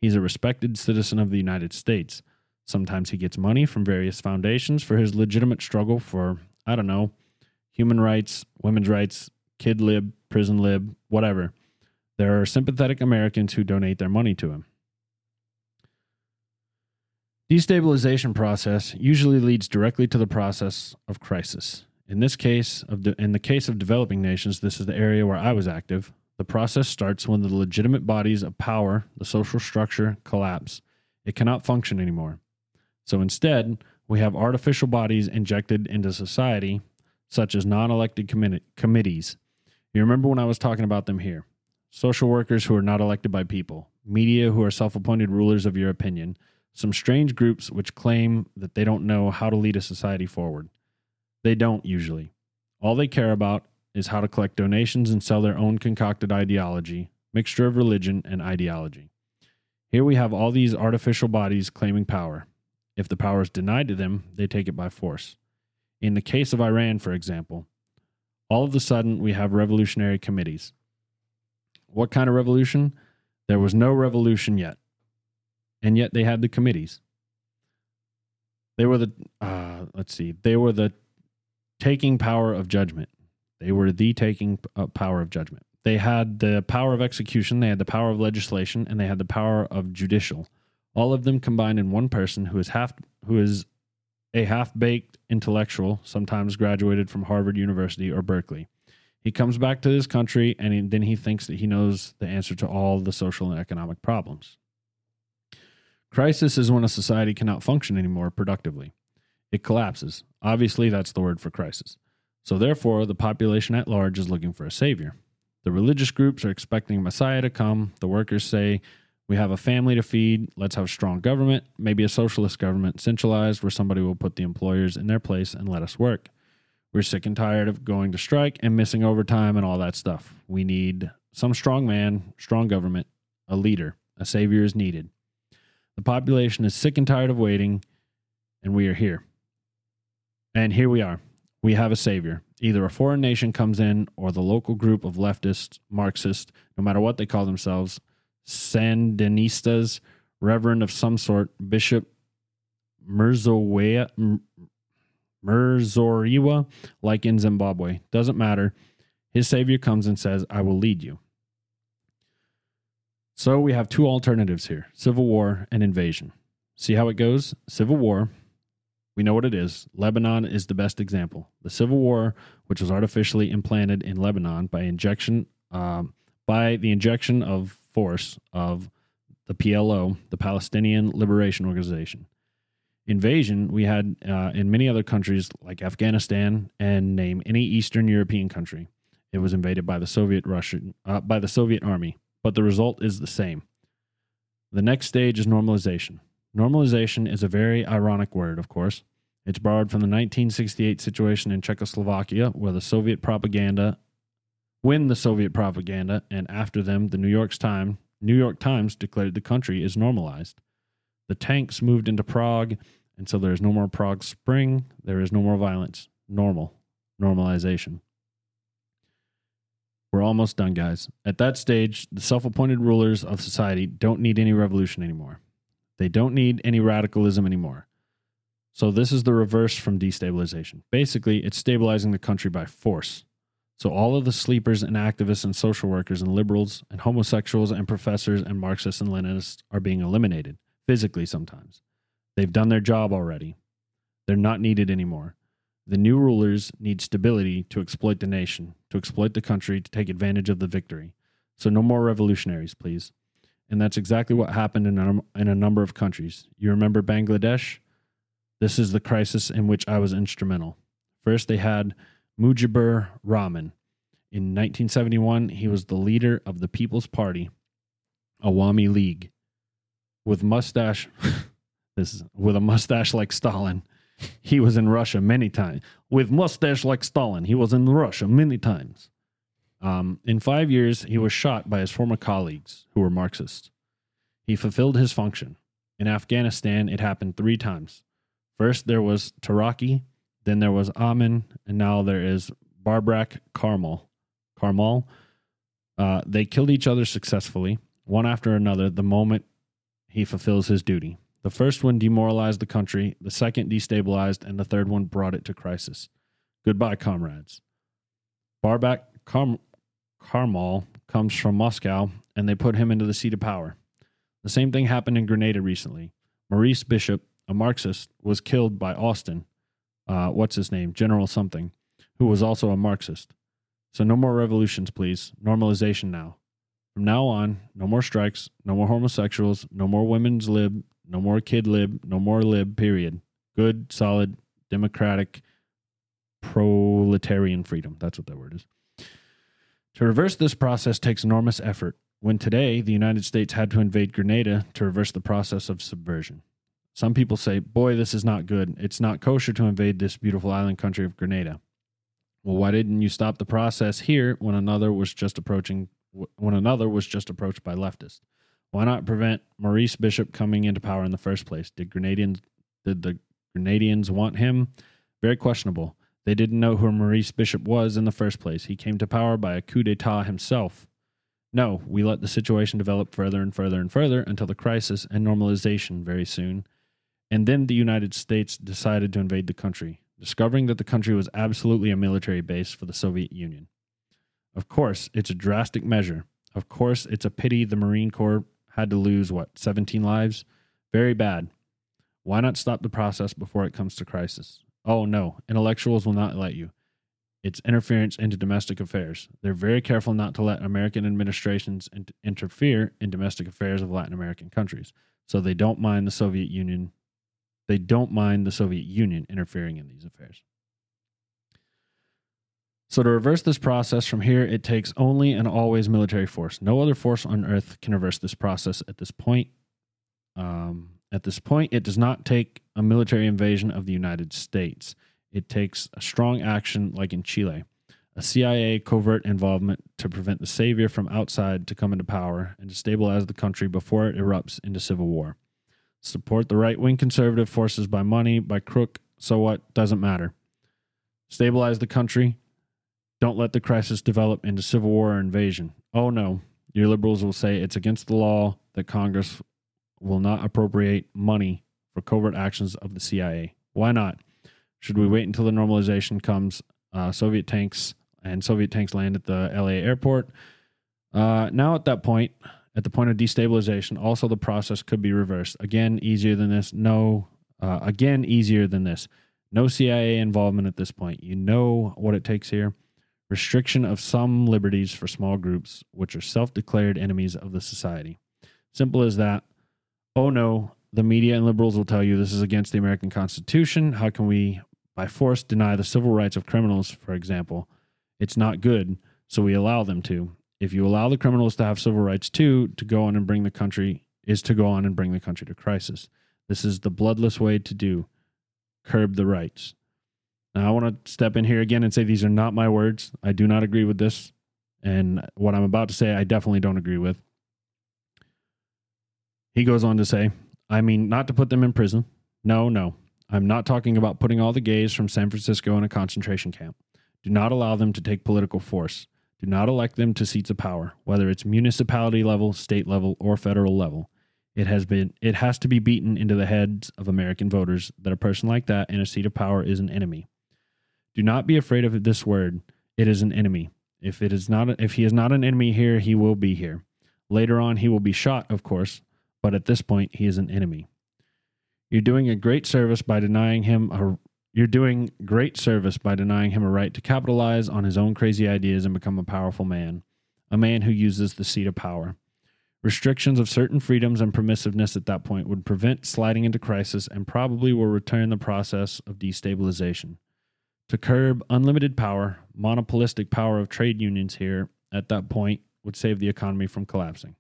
He's a respected citizen of the United States. Sometimes he gets money from various foundations for his legitimate struggle for, I don't know, human rights, women's rights, kid lib, prison lib, whatever. There are sympathetic Americans who donate their money to him. Destabilization process usually leads directly to the process of crisis. In this case of de- in the case of developing nations, this is the area where I was active. The process starts when the legitimate bodies of power, the social structure, collapse. It cannot function anymore. So instead, we have artificial bodies injected into society, such as non elected commi- committees. You remember when I was talking about them here? Social workers who are not elected by people, media who are self appointed rulers of your opinion, some strange groups which claim that they don't know how to lead a society forward. They don't usually. All they care about is how to collect donations and sell their own concocted ideology, mixture of religion and ideology. Here we have all these artificial bodies claiming power. If the power is denied to them, they take it by force. In the case of Iran, for example, all of a sudden we have revolutionary committees. What kind of revolution? There was no revolution yet. And yet they had the committees. They were the, uh, let's see, they were the taking power of judgment. They were the taking uh, power of judgment. They had the power of execution, they had the power of legislation, and they had the power of judicial. All of them combined in one person who is half who is a half-baked intellectual, sometimes graduated from Harvard University or Berkeley. He comes back to this country and he, then he thinks that he knows the answer to all the social and economic problems. Crisis is when a society cannot function anymore productively. It collapses. Obviously, that's the word for crisis. So, therefore, the population at large is looking for a savior. The religious groups are expecting Messiah to come. The workers say, We have a family to feed. Let's have strong government, maybe a socialist government, centralized, where somebody will put the employers in their place and let us work. We're sick and tired of going to strike and missing overtime and all that stuff. We need some strong man, strong government, a leader. A savior is needed. The population is sick and tired of waiting, and we are here. And here we are. We have a savior. Either a foreign nation comes in or the local group of leftists, Marxists, no matter what they call themselves, Sandinistas, reverend of some sort, Bishop Murzowa, Murzoriwa, like in Zimbabwe. Doesn't matter. His savior comes and says, I will lead you. So we have two alternatives here civil war and invasion. See how it goes? Civil war, we know what it is. Lebanon is the best example. The civil war, which was artificially implanted in Lebanon by injection, um, by the injection of force of the PLO, the Palestinian Liberation Organization. Invasion we had uh, in many other countries like Afghanistan and name any Eastern European country. It was invaded by the Soviet Russian uh, by the Soviet army, but the result is the same. The next stage is normalization. Normalization is a very ironic word, of course. It's borrowed from the 1968 situation in Czechoslovakia, where the Soviet propaganda, when the Soviet propaganda, and after them, the New York Times, New York Times declared the country is normalized. The tanks moved into Prague, and so there is no more Prague Spring. There is no more violence. Normal. Normalization. We're almost done, guys. At that stage, the self appointed rulers of society don't need any revolution anymore. They don't need any radicalism anymore. So, this is the reverse from destabilization. Basically, it's stabilizing the country by force. So, all of the sleepers and activists and social workers and liberals and homosexuals and professors and Marxists and Leninists are being eliminated, physically sometimes. They've done their job already. They're not needed anymore. The new rulers need stability to exploit the nation, to exploit the country, to take advantage of the victory. So, no more revolutionaries, please. And that's exactly what happened in a, in a number of countries. You remember Bangladesh? This is the crisis in which I was instrumental. First, they had Mujibur Rahman. In 1971, he was the leader of the People's Party, Awami League, with mustache. this is with a mustache like Stalin. He was in Russia many times. With mustache like Stalin, he was in Russia many times. Um, in five years, he was shot by his former colleagues who were Marxists. He fulfilled his function. In Afghanistan, it happened three times. First, there was Taraki, then there was Amin, and now there is Babrak Karmal. Karmal. Uh, they killed each other successfully, one after another, the moment he fulfills his duty. The first one demoralized the country, the second destabilized, and the third one brought it to crisis. Goodbye, comrades. Babrak Karm- Karmal comes from Moscow, and they put him into the seat of power. The same thing happened in Grenada recently. Maurice Bishop, a Marxist, was killed by Austin, uh, what's his name, General something, who was also a Marxist. So no more revolutions, please. Normalization now. From now on, no more strikes, no more homosexuals, no more women's lib, no more kid lib, no more lib, period. Good, solid, democratic, proletarian freedom. That's what that word is. To reverse this process takes enormous effort. When today the United States had to invade Grenada to reverse the process of subversion. Some people say, boy, this is not good. It's not kosher to invade this beautiful island country of Grenada. Well, why didn't you stop the process here when another was just approaching when another was just approached by leftists? Why not prevent Maurice Bishop coming into power in the first place? Did Grenadians did the Grenadians want him? Very questionable. They didn't know who Maurice Bishop was in the first place. He came to power by a coup d'etat himself. No, we let the situation develop further and further and further until the crisis and normalization very soon. And then the United States decided to invade the country, discovering that the country was absolutely a military base for the Soviet Union. Of course, it's a drastic measure. Of course, it's a pity the Marine Corps had to lose, what, 17 lives? Very bad. Why not stop the process before it comes to crisis? Oh, no, intellectuals will not let you. It's interference into domestic affairs. They're very careful not to let American administrations in- interfere in domestic affairs of Latin American countries. So they don't mind the Soviet Union. They don't mind the Soviet Union interfering in these affairs. So, to reverse this process from here, it takes only and always military force. No other force on earth can reverse this process at this point. Um, at this point, it does not take a military invasion of the United States. It takes a strong action, like in Chile, a CIA covert involvement to prevent the savior from outside to come into power and to stabilize the country before it erupts into civil war. Support the right wing conservative forces by money, by crook, so what? Doesn't matter. Stabilize the country. Don't let the crisis develop into civil war or invasion. Oh no, your liberals will say it's against the law that Congress will not appropriate money for covert actions of the CIA. Why not? Should we wait until the normalization comes? Uh, Soviet tanks and Soviet tanks land at the LA airport. Uh, now, at that point, at the point of destabilization, also the process could be reversed. Again, easier than this. No, uh, again, easier than this. No CIA involvement at this point. You know what it takes here. Restriction of some liberties for small groups, which are self declared enemies of the society. Simple as that. Oh no, the media and liberals will tell you this is against the American Constitution. How can we, by force, deny the civil rights of criminals, for example? It's not good, so we allow them to. If you allow the criminals to have civil rights too, to go on and bring the country is to go on and bring the country to crisis. This is the bloodless way to do. Curb the rights. Now, I want to step in here again and say these are not my words. I do not agree with this. And what I'm about to say, I definitely don't agree with. He goes on to say, I mean, not to put them in prison. No, no. I'm not talking about putting all the gays from San Francisco in a concentration camp. Do not allow them to take political force. Do not elect them to seats of power, whether it's municipality level, state level, or federal level. It has been it has to be beaten into the heads of American voters that a person like that in a seat of power is an enemy. Do not be afraid of this word. It is an enemy. If it is not if he is not an enemy here, he will be here. Later on he will be shot, of course, but at this point he is an enemy. You're doing a great service by denying him a you're doing great service by denying him a right to capitalize on his own crazy ideas and become a powerful man, a man who uses the seat of power. Restrictions of certain freedoms and permissiveness at that point would prevent sliding into crisis and probably will return the process of destabilization. To curb unlimited power, monopolistic power of trade unions here at that point would save the economy from collapsing.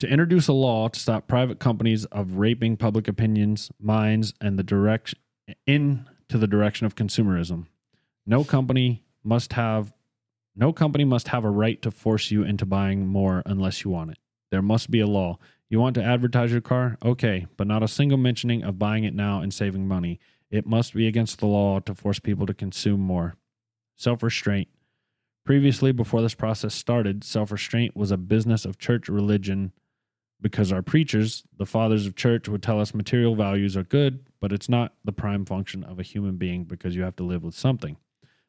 To introduce a law to stop private companies of raping public opinions, minds, and the direction into the direction of consumerism. No company must have no company must have a right to force you into buying more unless you want it. There must be a law. You want to advertise your car? Okay, but not a single mentioning of buying it now and saving money. It must be against the law to force people to consume more. Self restraint. Previously, before this process started, self restraint was a business of church religion because our preachers, the fathers of church, would tell us material values are good, but it's not the prime function of a human being because you have to live with something.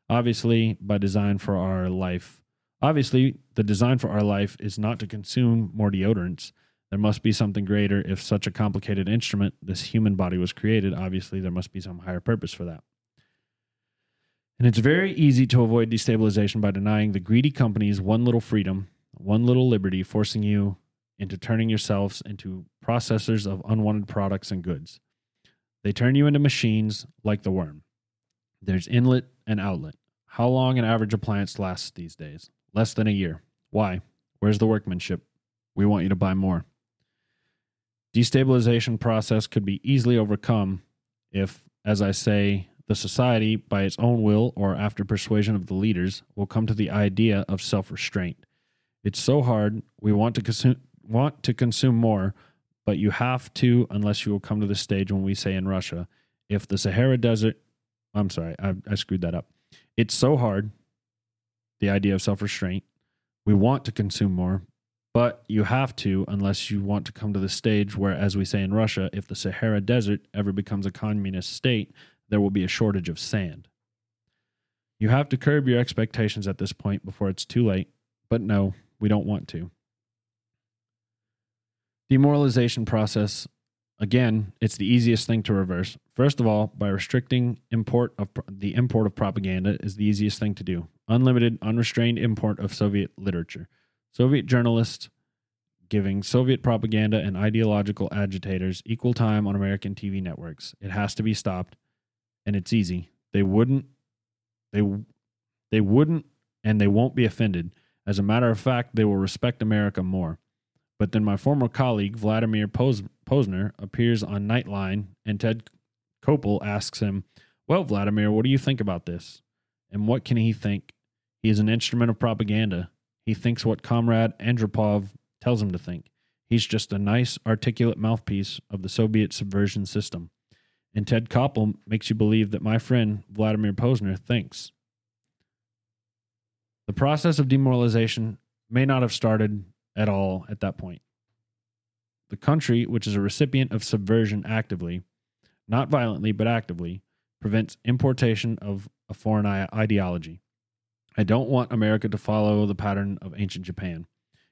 Obviously, by design for our life, obviously, the design for our life is not to consume more deodorants. There must be something greater if such a complicated instrument, this human body, was created. Obviously, there must be some higher purpose for that. And it's very easy to avoid destabilization by denying the greedy companies one little freedom, one little liberty, forcing you into turning yourselves into processors of unwanted products and goods. They turn you into machines like the worm. There's inlet and outlet. How long an average appliance lasts these days? Less than a year. Why? Where's the workmanship? We want you to buy more. Destabilization process could be easily overcome if, as I say, the society, by its own will or after persuasion of the leaders, will come to the idea of self restraint. It's so hard. We want to consume, want to consume more, but you have to unless you will come to the stage when we say in Russia, if the Sahara Desert, I'm sorry, I, I screwed that up. It's so hard, the idea of self restraint. We want to consume more, but you have to unless you want to come to the stage where, as we say in Russia, if the Sahara Desert ever becomes a communist state, there will be a shortage of sand. You have to curb your expectations at this point before it's too late, but no, we don't want to. Demoralization process again, it's the easiest thing to reverse. First of all, by restricting import of the import of propaganda is the easiest thing to do. Unlimited, unrestrained import of Soviet literature. Soviet journalists giving Soviet propaganda and ideological agitators equal time on American TV networks. It has to be stopped, and it's easy. They wouldn't They they wouldn't and they won't be offended. As a matter of fact, they will respect America more. But then my former colleague Vladimir Pos- Posner appears on Nightline, and Ted Koppel asks him, "Well, Vladimir, what do you think about this? And what can he think? He is an instrument of propaganda. He thinks what Comrade Andropov tells him to think. He's just a nice, articulate mouthpiece of the Soviet subversion system." And Ted Koppel makes you believe that my friend Vladimir Posner thinks. The process of demoralization may not have started at all at that point. The country, which is a recipient of subversion actively, not violently but actively, prevents importation of a foreign ideology. I don't want America to follow the pattern of ancient Japan.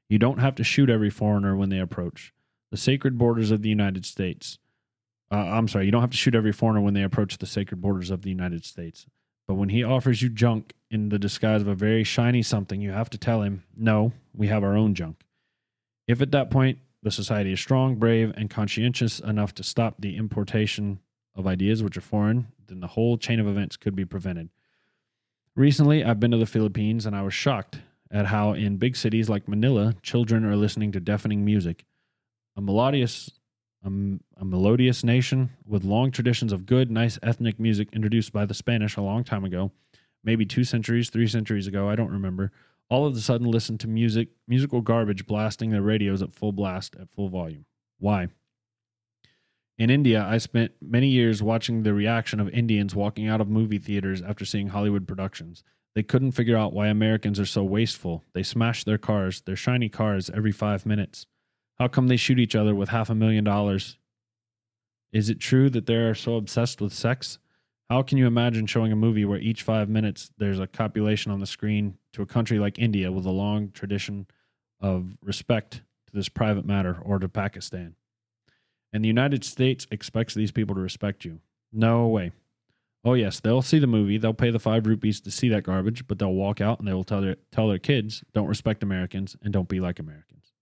You don't have to shoot every foreigner when they approach the sacred borders of the United States. Uh, I'm sorry, you don't have to shoot every foreigner when they approach the sacred borders of the United States. But when he offers you junk in the disguise of a very shiny something, you have to tell him, no, we have our own junk. If at that point the society is strong, brave, and conscientious enough to stop the importation of ideas which are foreign, then the whole chain of events could be prevented. Recently, I've been to the Philippines and I was shocked at how in big cities like Manila, children are listening to deafening music. A melodious a, a melodious nation with long traditions of good, nice ethnic music introduced by the Spanish a long time ago, maybe two centuries, three centuries ago, I don't remember, all of a sudden listen to music, musical garbage blasting their radios at full blast at full volume. Why? In India, I spent many years watching the reaction of Indians walking out of movie theaters after seeing Hollywood productions. They couldn't figure out why Americans are so wasteful. They smash their cars, their shiny cars, every five minutes. How come they shoot each other with half a million dollars? Is it true that they're so obsessed with sex? How can you imagine showing a movie where each five minutes there's a copulation on the screen to a country like India with a long tradition of respect to this private matter or to Pakistan? And the United States expects these people to respect you. No way. Oh yes, they'll see the movie, they'll pay the five rupees to see that garbage, but they'll walk out and they will tell their tell their kids, don't respect Americans and don't be like Americans.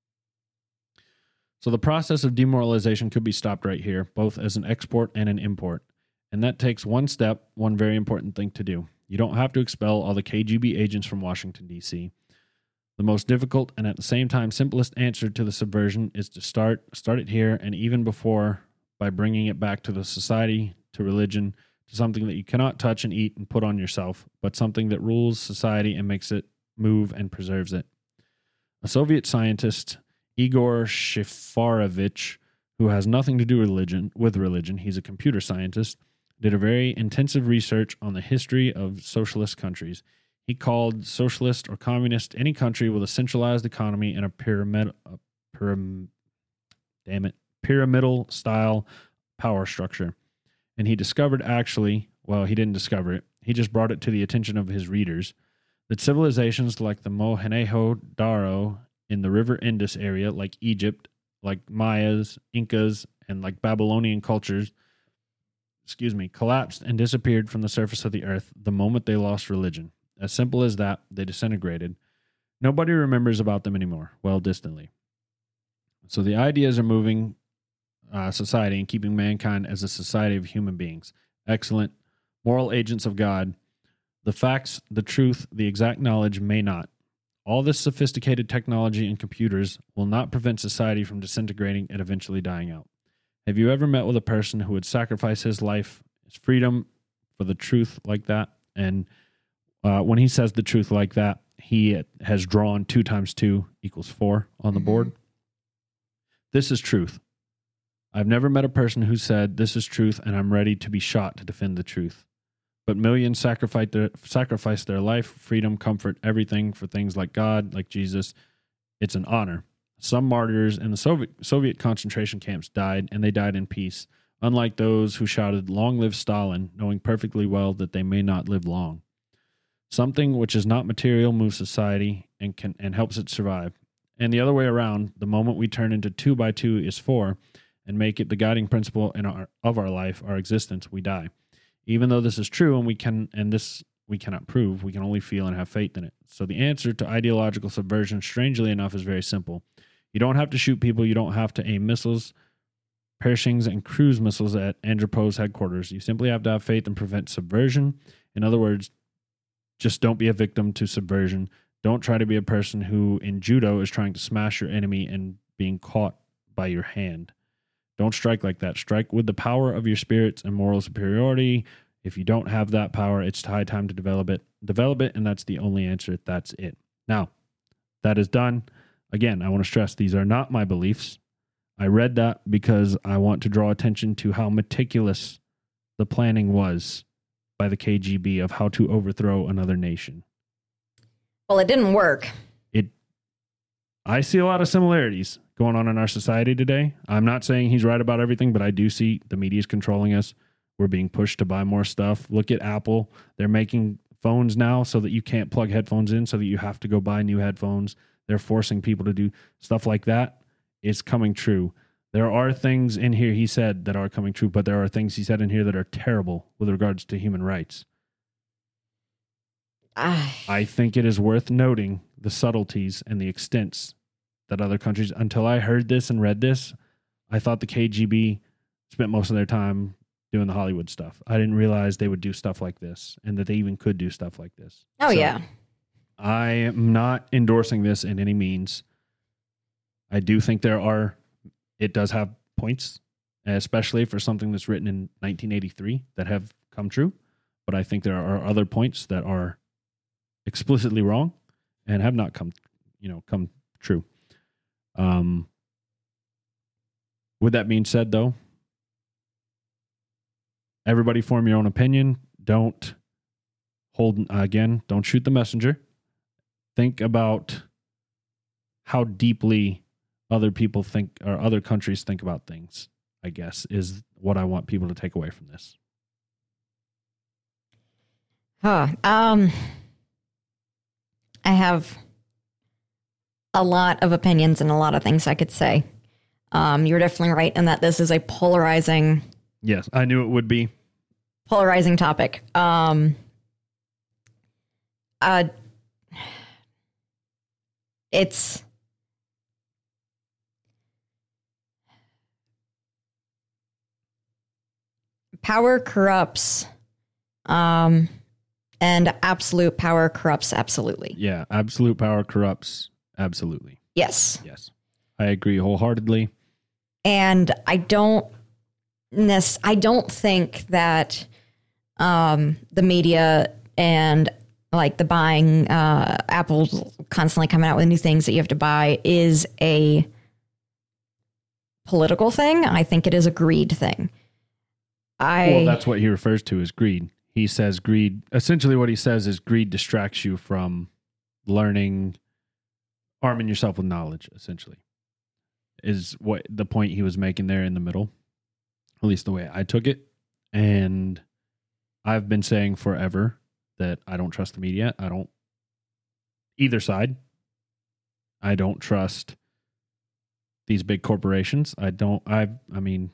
So the process of demoralization could be stopped right here, both as an export and an import. And that takes one step, one very important thing to do. You don't have to expel all the KGB agents from Washington, D.C. The most difficult and at the same time simplest answer to the subversion is to start start it here and even before by bringing it back to the society, to religion, to something that you cannot touch and eat and put on yourself, but something that rules society and makes it move and preserves it. A Soviet scientist, Igor Shafarevich, who has nothing to do with religion, with religion, he's a computer scientist, did a very intensive research on the history of socialist countries. He called socialist or communist any country with a centralized economy and a pyramid, a pyram, damn it, pyramidal style power structure. And he discovered actually, well, he didn't discover it. He just brought it to the attention of his readers that civilizations like the Mohenjo Daro in the River Indus area, like Egypt, like Mayas, Incas, and like Babylonian cultures, excuse me, collapsed and disappeared from the surface of the earth the moment they lost religion. As simple as that, they disintegrated. Nobody remembers about them anymore, well, distantly. So the ideas are moving uh, society and keeping mankind as a society of human beings. Excellent. Moral agents of God. The facts, the truth, the exact knowledge may not. All this sophisticated technology and computers will not prevent society from disintegrating and eventually dying out. Have you ever met with a person who would sacrifice his life, his freedom for the truth like that? And uh, when he says the truth like that, he has drawn two times two equals four on the Mhm. board. This is truth. I've never met a person who said, This is truth, and I'm ready to be shot to defend the truth. But millions sacrifice their, sacrifice their life, freedom, comfort, everything for things like God, like Jesus. It's an honor. Some martyrs in the Soviet, Soviet concentration camps died, and they died in peace, unlike those who shouted, Long live Stalin, knowing perfectly well that they may not live long. Something which is not material moves society and, can, and helps it survive. And the other way around, the moment we turn into two by two is four, and make it the guiding principle in our, of our life, our existence, we die. Even though this is true, and we can, and this we cannot prove, we can only feel and have faith in it. So the answer to ideological subversion, strangely enough, is very simple. You don't have to shoot people. You don't have to aim missiles, Pershings, and cruise missiles at Andropov's headquarters. You simply have to have faith and prevent subversion. In other words, just don't be a victim to subversion. Don't try to be a person who in judo is trying to smash your enemy and being caught by your hand. Don't strike like that. Strike with the power of your spirits and moral superiority. If you don't have that power, it's high time to develop it. Develop it, and that's the only answer. That's it. Now, that is done. Again, I want to stress these are not my beliefs. I read that because I want to draw attention to how meticulous the planning was by the KGB of how to overthrow another nation. Well, it didn't work. It I see a lot of similarities going on in our society today. I'm not saying he's right about everything, but I do see the media is controlling us. We're being pushed to buy more stuff. Look at Apple. They're making phones now so that you can't plug headphones in, so that you have to go buy new headphones. They're forcing people to do stuff like that. It's coming true. There are things in here he said that are coming true, but there are things he said in here that are terrible with regards to human rights. Ah, I think it is worth noting the subtleties and the extents that other countries, until I heard this and read this, I thought the KGB spent most of their time doing the Hollywood stuff. I didn't realize they would do stuff like this and that they even could do stuff like this. oh, So, yeah. I am not endorsing this in any means. I do think there are, it does have points, especially for something that's written in 1983 that have come true. But I think there are other points that are explicitly wrong and have not come, you know, come true. Um, with that being said, though, everybody form your own opinion. Don't hold again. Don't shoot the messenger think about how deeply other people think or other countries think about things i guess is what i want people to take away from this Huh. Um, I have a lot of opinions and a lot of things I could say. Um, you're definitely right in that this is a polarizing, yes i knew it would be polarizing topic. Um, uh, it's power corrupts, um, and absolute power corrupts absolutely. yeah absolute power corrupts absolutely Yes. yes i agree wholeheartedly and I don't nec- I don't think that um, the media and like the buying uh, Apple constantly coming out with new things that you have to buy is a political thing. I think it is a greed thing. I well that's what he refers to as greed. He says greed essentially what he says is greed distracts you from learning arming yourself with knowledge essentially is what the point he was making there in the middle at least the way i took it. And i've been saying forever that i don't trust the media. I don't either side i don't trust these big corporations. I don't i i mean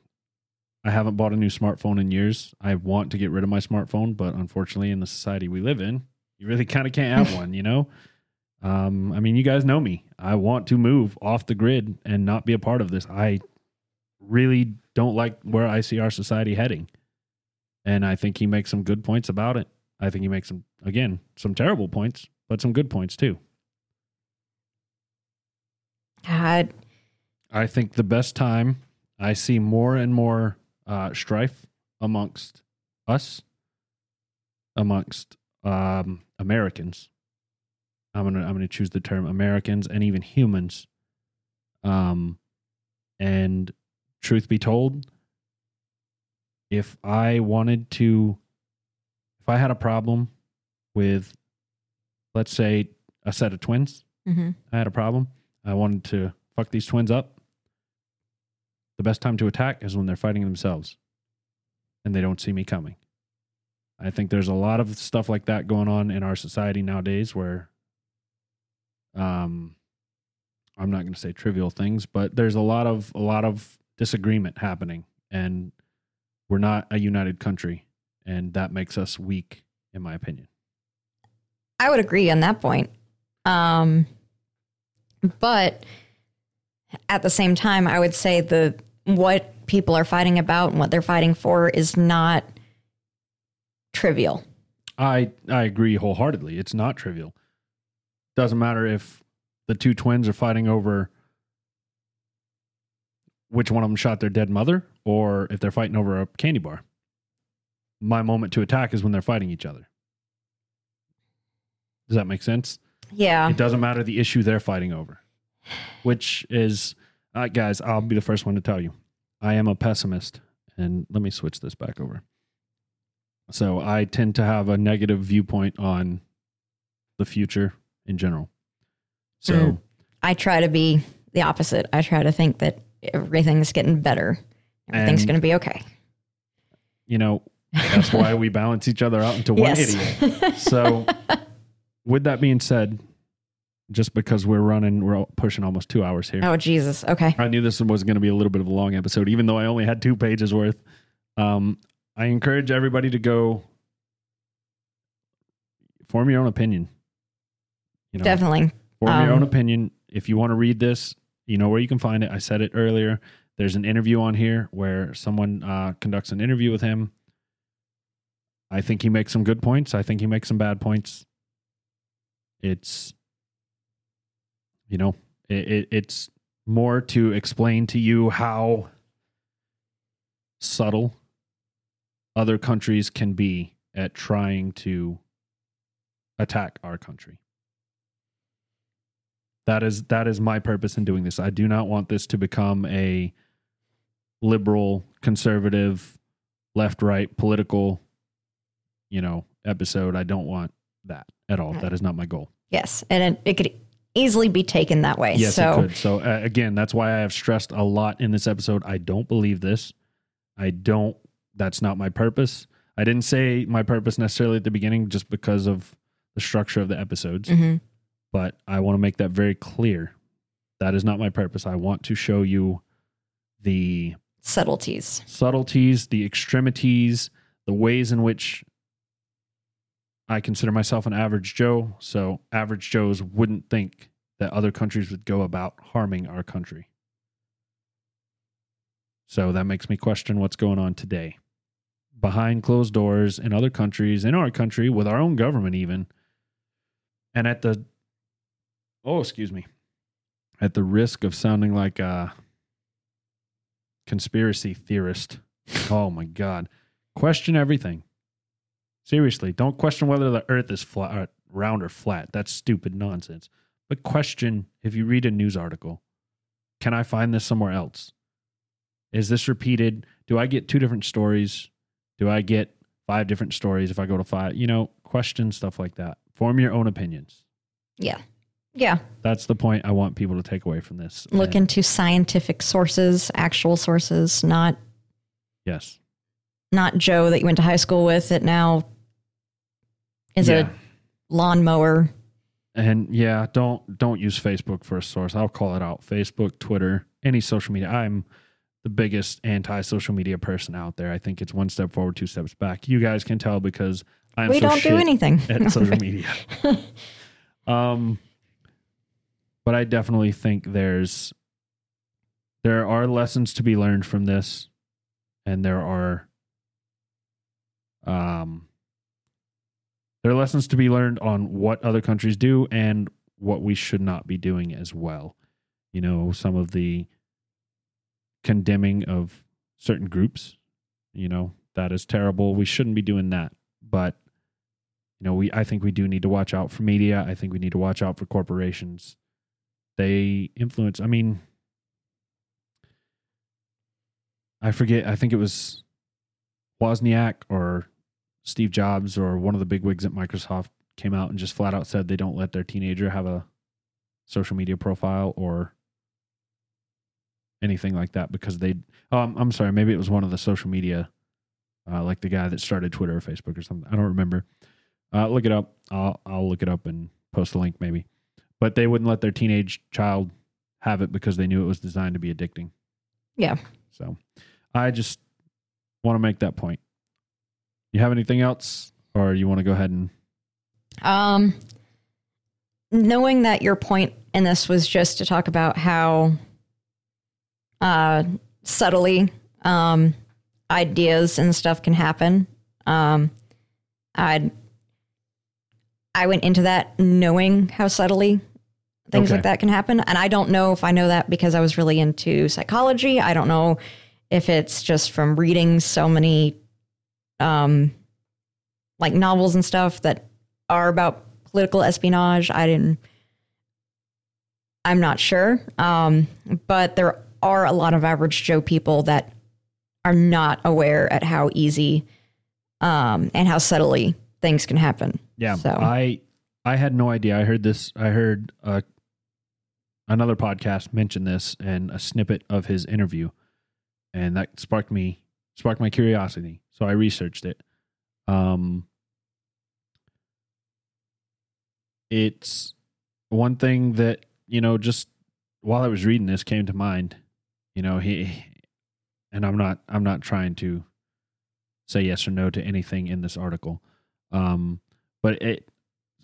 I haven't bought a new smartphone in years. I want to get rid of my smartphone, but unfortunately, in the society we live in, you really kind of can't have one, you know? Um, I mean, you guys know me. I want to move off the grid and not be a part of this. I really don't like where I see our society heading. And I think he makes some good points about it. I think he makes some, again, some terrible points, but some good points too. God, I think the best time I see more and more uh, strife amongst us, amongst um, Americans. I'm gonna I'm gonna choose the term Americans and even humans. Um, and truth be told, if I wanted to, if I had a problem with, let's say, a set of twins, Mhm. I had a problem. I wanted to fuck these twins up. The best time to attack is when they're fighting themselves and they don't see me coming. I think there's a lot of stuff like that going on in our society nowadays where um I'm not going to say trivial things, but there's a lot of a lot of disagreement happening and we're not a united country and that makes us weak in my opinion. I would agree on that point. Um, but at the same time, I would say the what people are fighting about and what they're fighting for is not trivial. I I agree wholeheartedly. It's not trivial. Doesn't matter if the two twins are fighting over which one of them shot their dead mother or if they're fighting over a candy bar. My moment to attack is when they're fighting each other. Does that make sense? Yeah. It doesn't matter the issue they're fighting over, which is, uh, guys, I'll be the first one to tell you. I am a pessimist. And let me switch this back over. So I tend to have a negative viewpoint on the future in general. So Mm. I try to be the opposite. I try to think that everything's getting better. Everything's going to be okay. you know, that's why we balance each other out into one Yes. idiot. So, with that being said, just because we're running, we're pushing almost two hours here. Oh, Jesus. Okay. I knew this was going to be a little bit of a long episode, even though I only had two pages worth. Um, I encourage everybody to go form your own opinion. You know, Definitely. form your own Um, opinion. If you want to read this, you know where you can find it. I said it earlier. There's an interview on here where someone uh, conducts an interview with him. I think he makes some good points. I think he makes some bad points. It's, you know, it, it, it's more to explain to you how subtle other countries can be at trying to attack our country. That is that is my purpose in doing this. I do not want this to become a liberal, conservative, left right political, you know, episode. I don't want that at all. That is not my goal. Yes. And it could easily be taken that way. Yes, so, it could. So uh, again, that's why I have stressed a lot in this episode. I don't believe this. I don't. That's not my purpose. I didn't say my purpose necessarily at the beginning, just because of the structure of the episodes. Mhm. But I want to make that very clear. That is not my purpose. I want to show you the subtleties. subtleties, the extremities, the ways in which I consider myself an average Joe. So average Joes wouldn't think that other countries would go about harming our country. So that makes me question what's going on today. Behind closed doors in other countries, in our country, with our own government, even. And at the, oh, excuse me, at the risk of sounding like a conspiracy theorist. Oh my God. Question everything. Seriously, don't question whether the earth is flat, uh, round or flat. That's stupid nonsense. But question if you read a news article, can I find this somewhere else? Is this repeated? Do I get two different stories? Do I get five different stories if I go to five? You know, question stuff like that. Form your own opinions. Yeah. Yeah. That's the point I want people to take away from this. Look And- into scientific sources, actual sources, not yes. not Joe that you went to high school with that now is Yeah. a lawnmower. And yeah, don't don't use Facebook for a source. I'll call it out. Facebook, Twitter, any social media. I'm the biggest anti-social media person out there. I think it's one step forward, two steps back. You guys can tell because I'm we so don't do anything. at social media. um, but I definitely think there's there are lessons to be learned from this, and there are um there are lessons to be learned on what other countries do and what we should not be doing as well. You know, some of the condemning of certain groups, you know, that is terrible. We shouldn't be doing that. But you know, we I think we do need to watch out for media. I think we need to watch out for corporations. They influence, I mean I forget, I think it was Wozniak or Steve Jobs or one of the big wigs at Microsoft came out and just flat out said they don't let their teenager have a social media profile or anything like that because they um, I'm sorry, maybe it was one of the social media uh, like the guy that started Twitter or Facebook or something. I don't remember. Uh, look it up. I'll I'll look it up and post a link maybe. But they wouldn't let their teenage child have it because they knew it was designed to be addicting. Yeah. So I just want to make that point. You have anything else, or you want to go ahead and Um, knowing that your point in this was just to talk about how uh, subtly um, ideas and stuff can happen, um, I'd I went into that knowing how subtly things Okay. like that can happen. And I don't know if I know that because I was really into psychology. I don't know if it's just from reading so many um like novels and stuff that are about political espionage. I didn't I'm not sure. Um, but there are a lot of average Joe people that are not aware at how easy um, and how subtly things can happen. Yeah, So- I I had no idea. I heard this. I heard uh, another podcast mention this and a snippet of his interview, and that sparked me sparked my curiosity. So I researched it. Um, it's one thing that you know just while I was reading this came to mind. You know he, and I'm not I'm not trying to say yes or no to anything in this article. Um, but it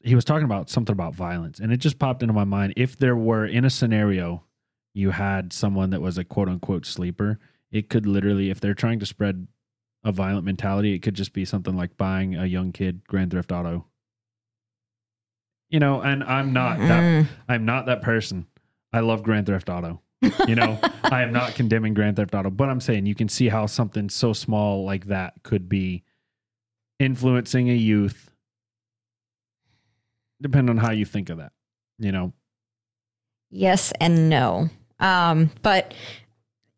he was talking about something about violence and it just popped into my mind if there were in a scenario you had someone that was a quote unquote sleeper it could literally if they're trying to spread a violent mentality. It could just be something like buying a young kid grand theft auto. You know and i'm not that Mm. i'm not that person. I love grand theft auto. You know i am not condemning grand theft auto but i'm saying you can see how something so small like that could be influencing a youth depending on how you think of that you know? Yes and no. Um, but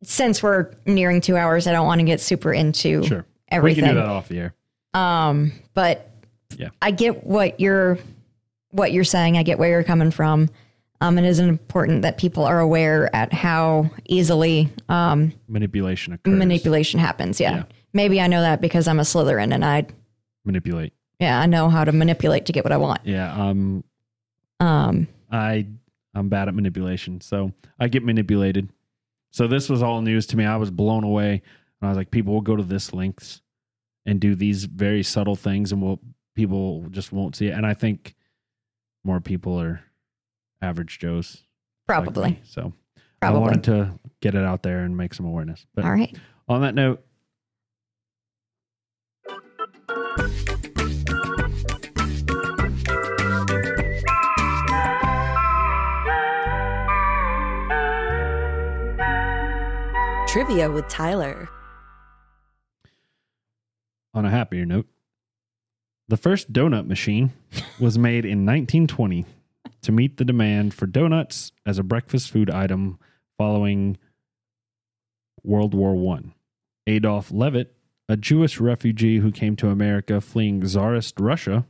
since we're nearing two hours, I don't want to get super into sure everything. we can do that off the air Um, but Yeah. I get what you're what you're saying. I get where you're coming from. Um, it is important that people are aware at how easily um, manipulation occurs manipulation happens. Yeah. Yeah. Maybe I know that because I'm a Slytherin and I manipulate yeah, I know how to manipulate to get what I want. yeah um Um, i i'm bad at manipulation so i get manipulated so this was all news to me i was blown away and i was like people will go to this lengths and do these very subtle things and will people just won't see it and i think more people are average joes like probably. me. so i wanted to get it out there and make some awareness but All right. on that note Trivia with Tyler. on a happier note, the first donut machine was made in 1920 to meet the demand for donuts as a breakfast food item following World War One. Adolf Levitt, a Jewish refugee who came to America fleeing Tsarist Russia,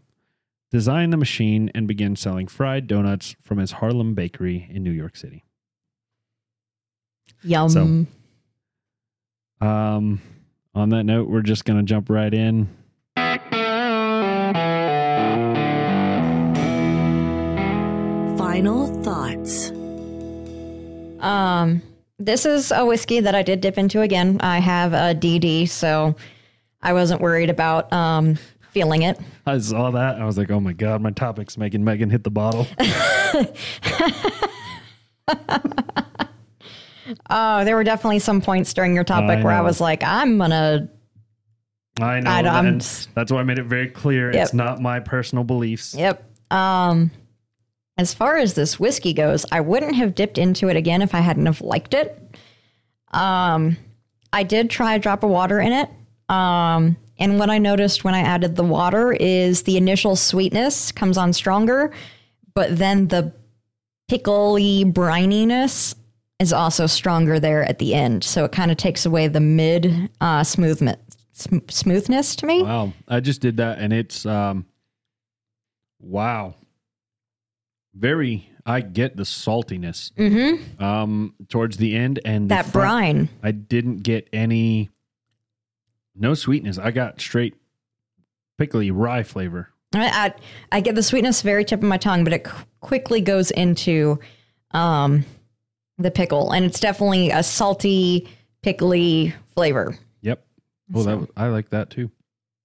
designed the machine and began selling fried donuts from his Harlem bakery in New York City. Yum. So- Um, on that note, we're just going to jump right in. Final thoughts. Um, this is a whiskey that I did dip into again. I have a DD, so I wasn't worried about um, feeling it. I saw that. And I was like, oh my God, my topic's making Megan hit the bottle. Oh, there were definitely some points during your topic I where I was like, I'm gonna. I know. I and that's why I made it very clear. Yep. It's not my personal beliefs. Yep. Um, as far as this whiskey goes, I wouldn't have dipped into it again if I hadn't have liked it. Um, I did try a drop of water in it. Um, and what I noticed when I added the water is the initial sweetness comes on stronger, but then the pickly brininess is also stronger there at the end. So it kind of takes away the mid uh, smoothment, sm- smoothness to me. Wow. I just did that and it's, um, wow. Very, I get the saltiness Mm-hmm. um, towards the end. And That front- brine. I didn't get any, no sweetness. I got straight pickly rye flavor. I, I I get the sweetness very tip of my tongue, but it qu- quickly goes into um, the pickle, and it's definitely a salty, pickly flavor. Yep. Well, So- that, I like that too.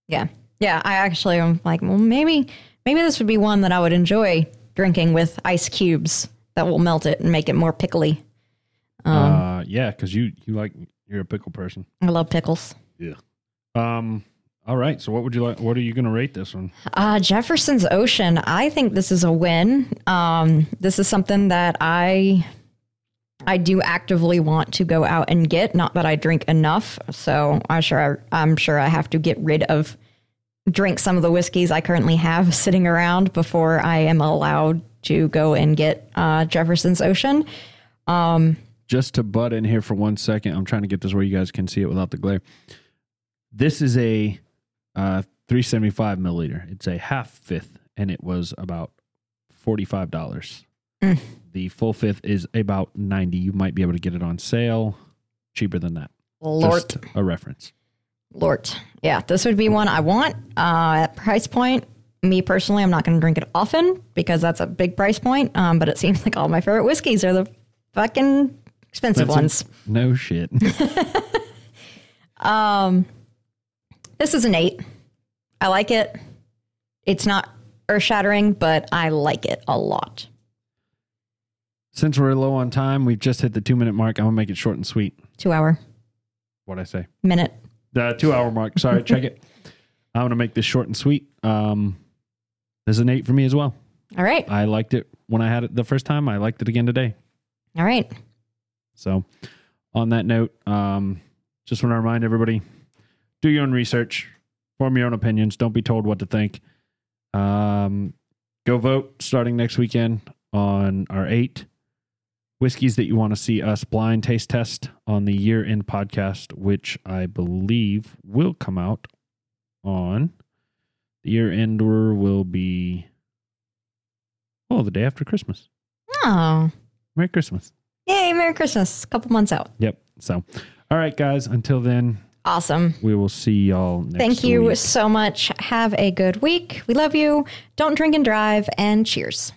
Yeah, yeah. I actually am like, well, maybe maybe this would be one that I would enjoy drinking with ice cubes that will melt it and make it more pickly. Um, uh, yeah. Cause you, you like, you're a pickle person. I love pickles. Yeah. Um, All right. So what would you like? What are you going to rate this one? Uh, Jefferson's Ocean. I think this is a win. Um, this is something that I I do actively want to go out and get. Not that I drink enough, so I'm sure I, I'm sure I have to get rid of drink some of the whiskeys I currently have sitting around before I am allowed to go and get uh, Jefferson's Ocean. Just to butt in here for one second, I'm trying to get this where you guys can see it without the glare. This is a uh, 375 milliliter. It's a half fifth, and it was about forty-five dollars. The full fifth is about ninety. You might be able to get it on sale cheaper than that. Lord, Just a reference. Lord, yeah, this would be one I want. Uh, at price point, me personally, I'm not going to drink it often because that's a big price point. Um, but it seems like all my favorite whiskeys are the fucking expensive ones. No shit. um, This is an eight. I like it. It's not earth shattering, but I like it a lot. Since we're low on time, we've just hit the two minute mark. I'm gonna make it short and sweet. Two hour What I say? minute. The two hour mark. Sorry, check it. I'm gonna make this short and sweet. Um, there's an eight for me as well. All right. I liked it when I had it the first time. I liked it again today. All right. So, on that note, um, just want to remind everybody: do your own research, form your own opinions. Don't be told what to think. Um, go vote starting next weekend on our eight whiskeys that you want to see us blind taste test on the year end podcast, which I believe will come out on the year ender will be oh the day after Christmas. Oh, Merry Christmas. yay! Merry Christmas. A couple months out. Yep. So, all right, guys. Until then, Awesome. we will see y'all next Thank you week. so much. Have a good week. We love you. Don't drink and drive. And cheers.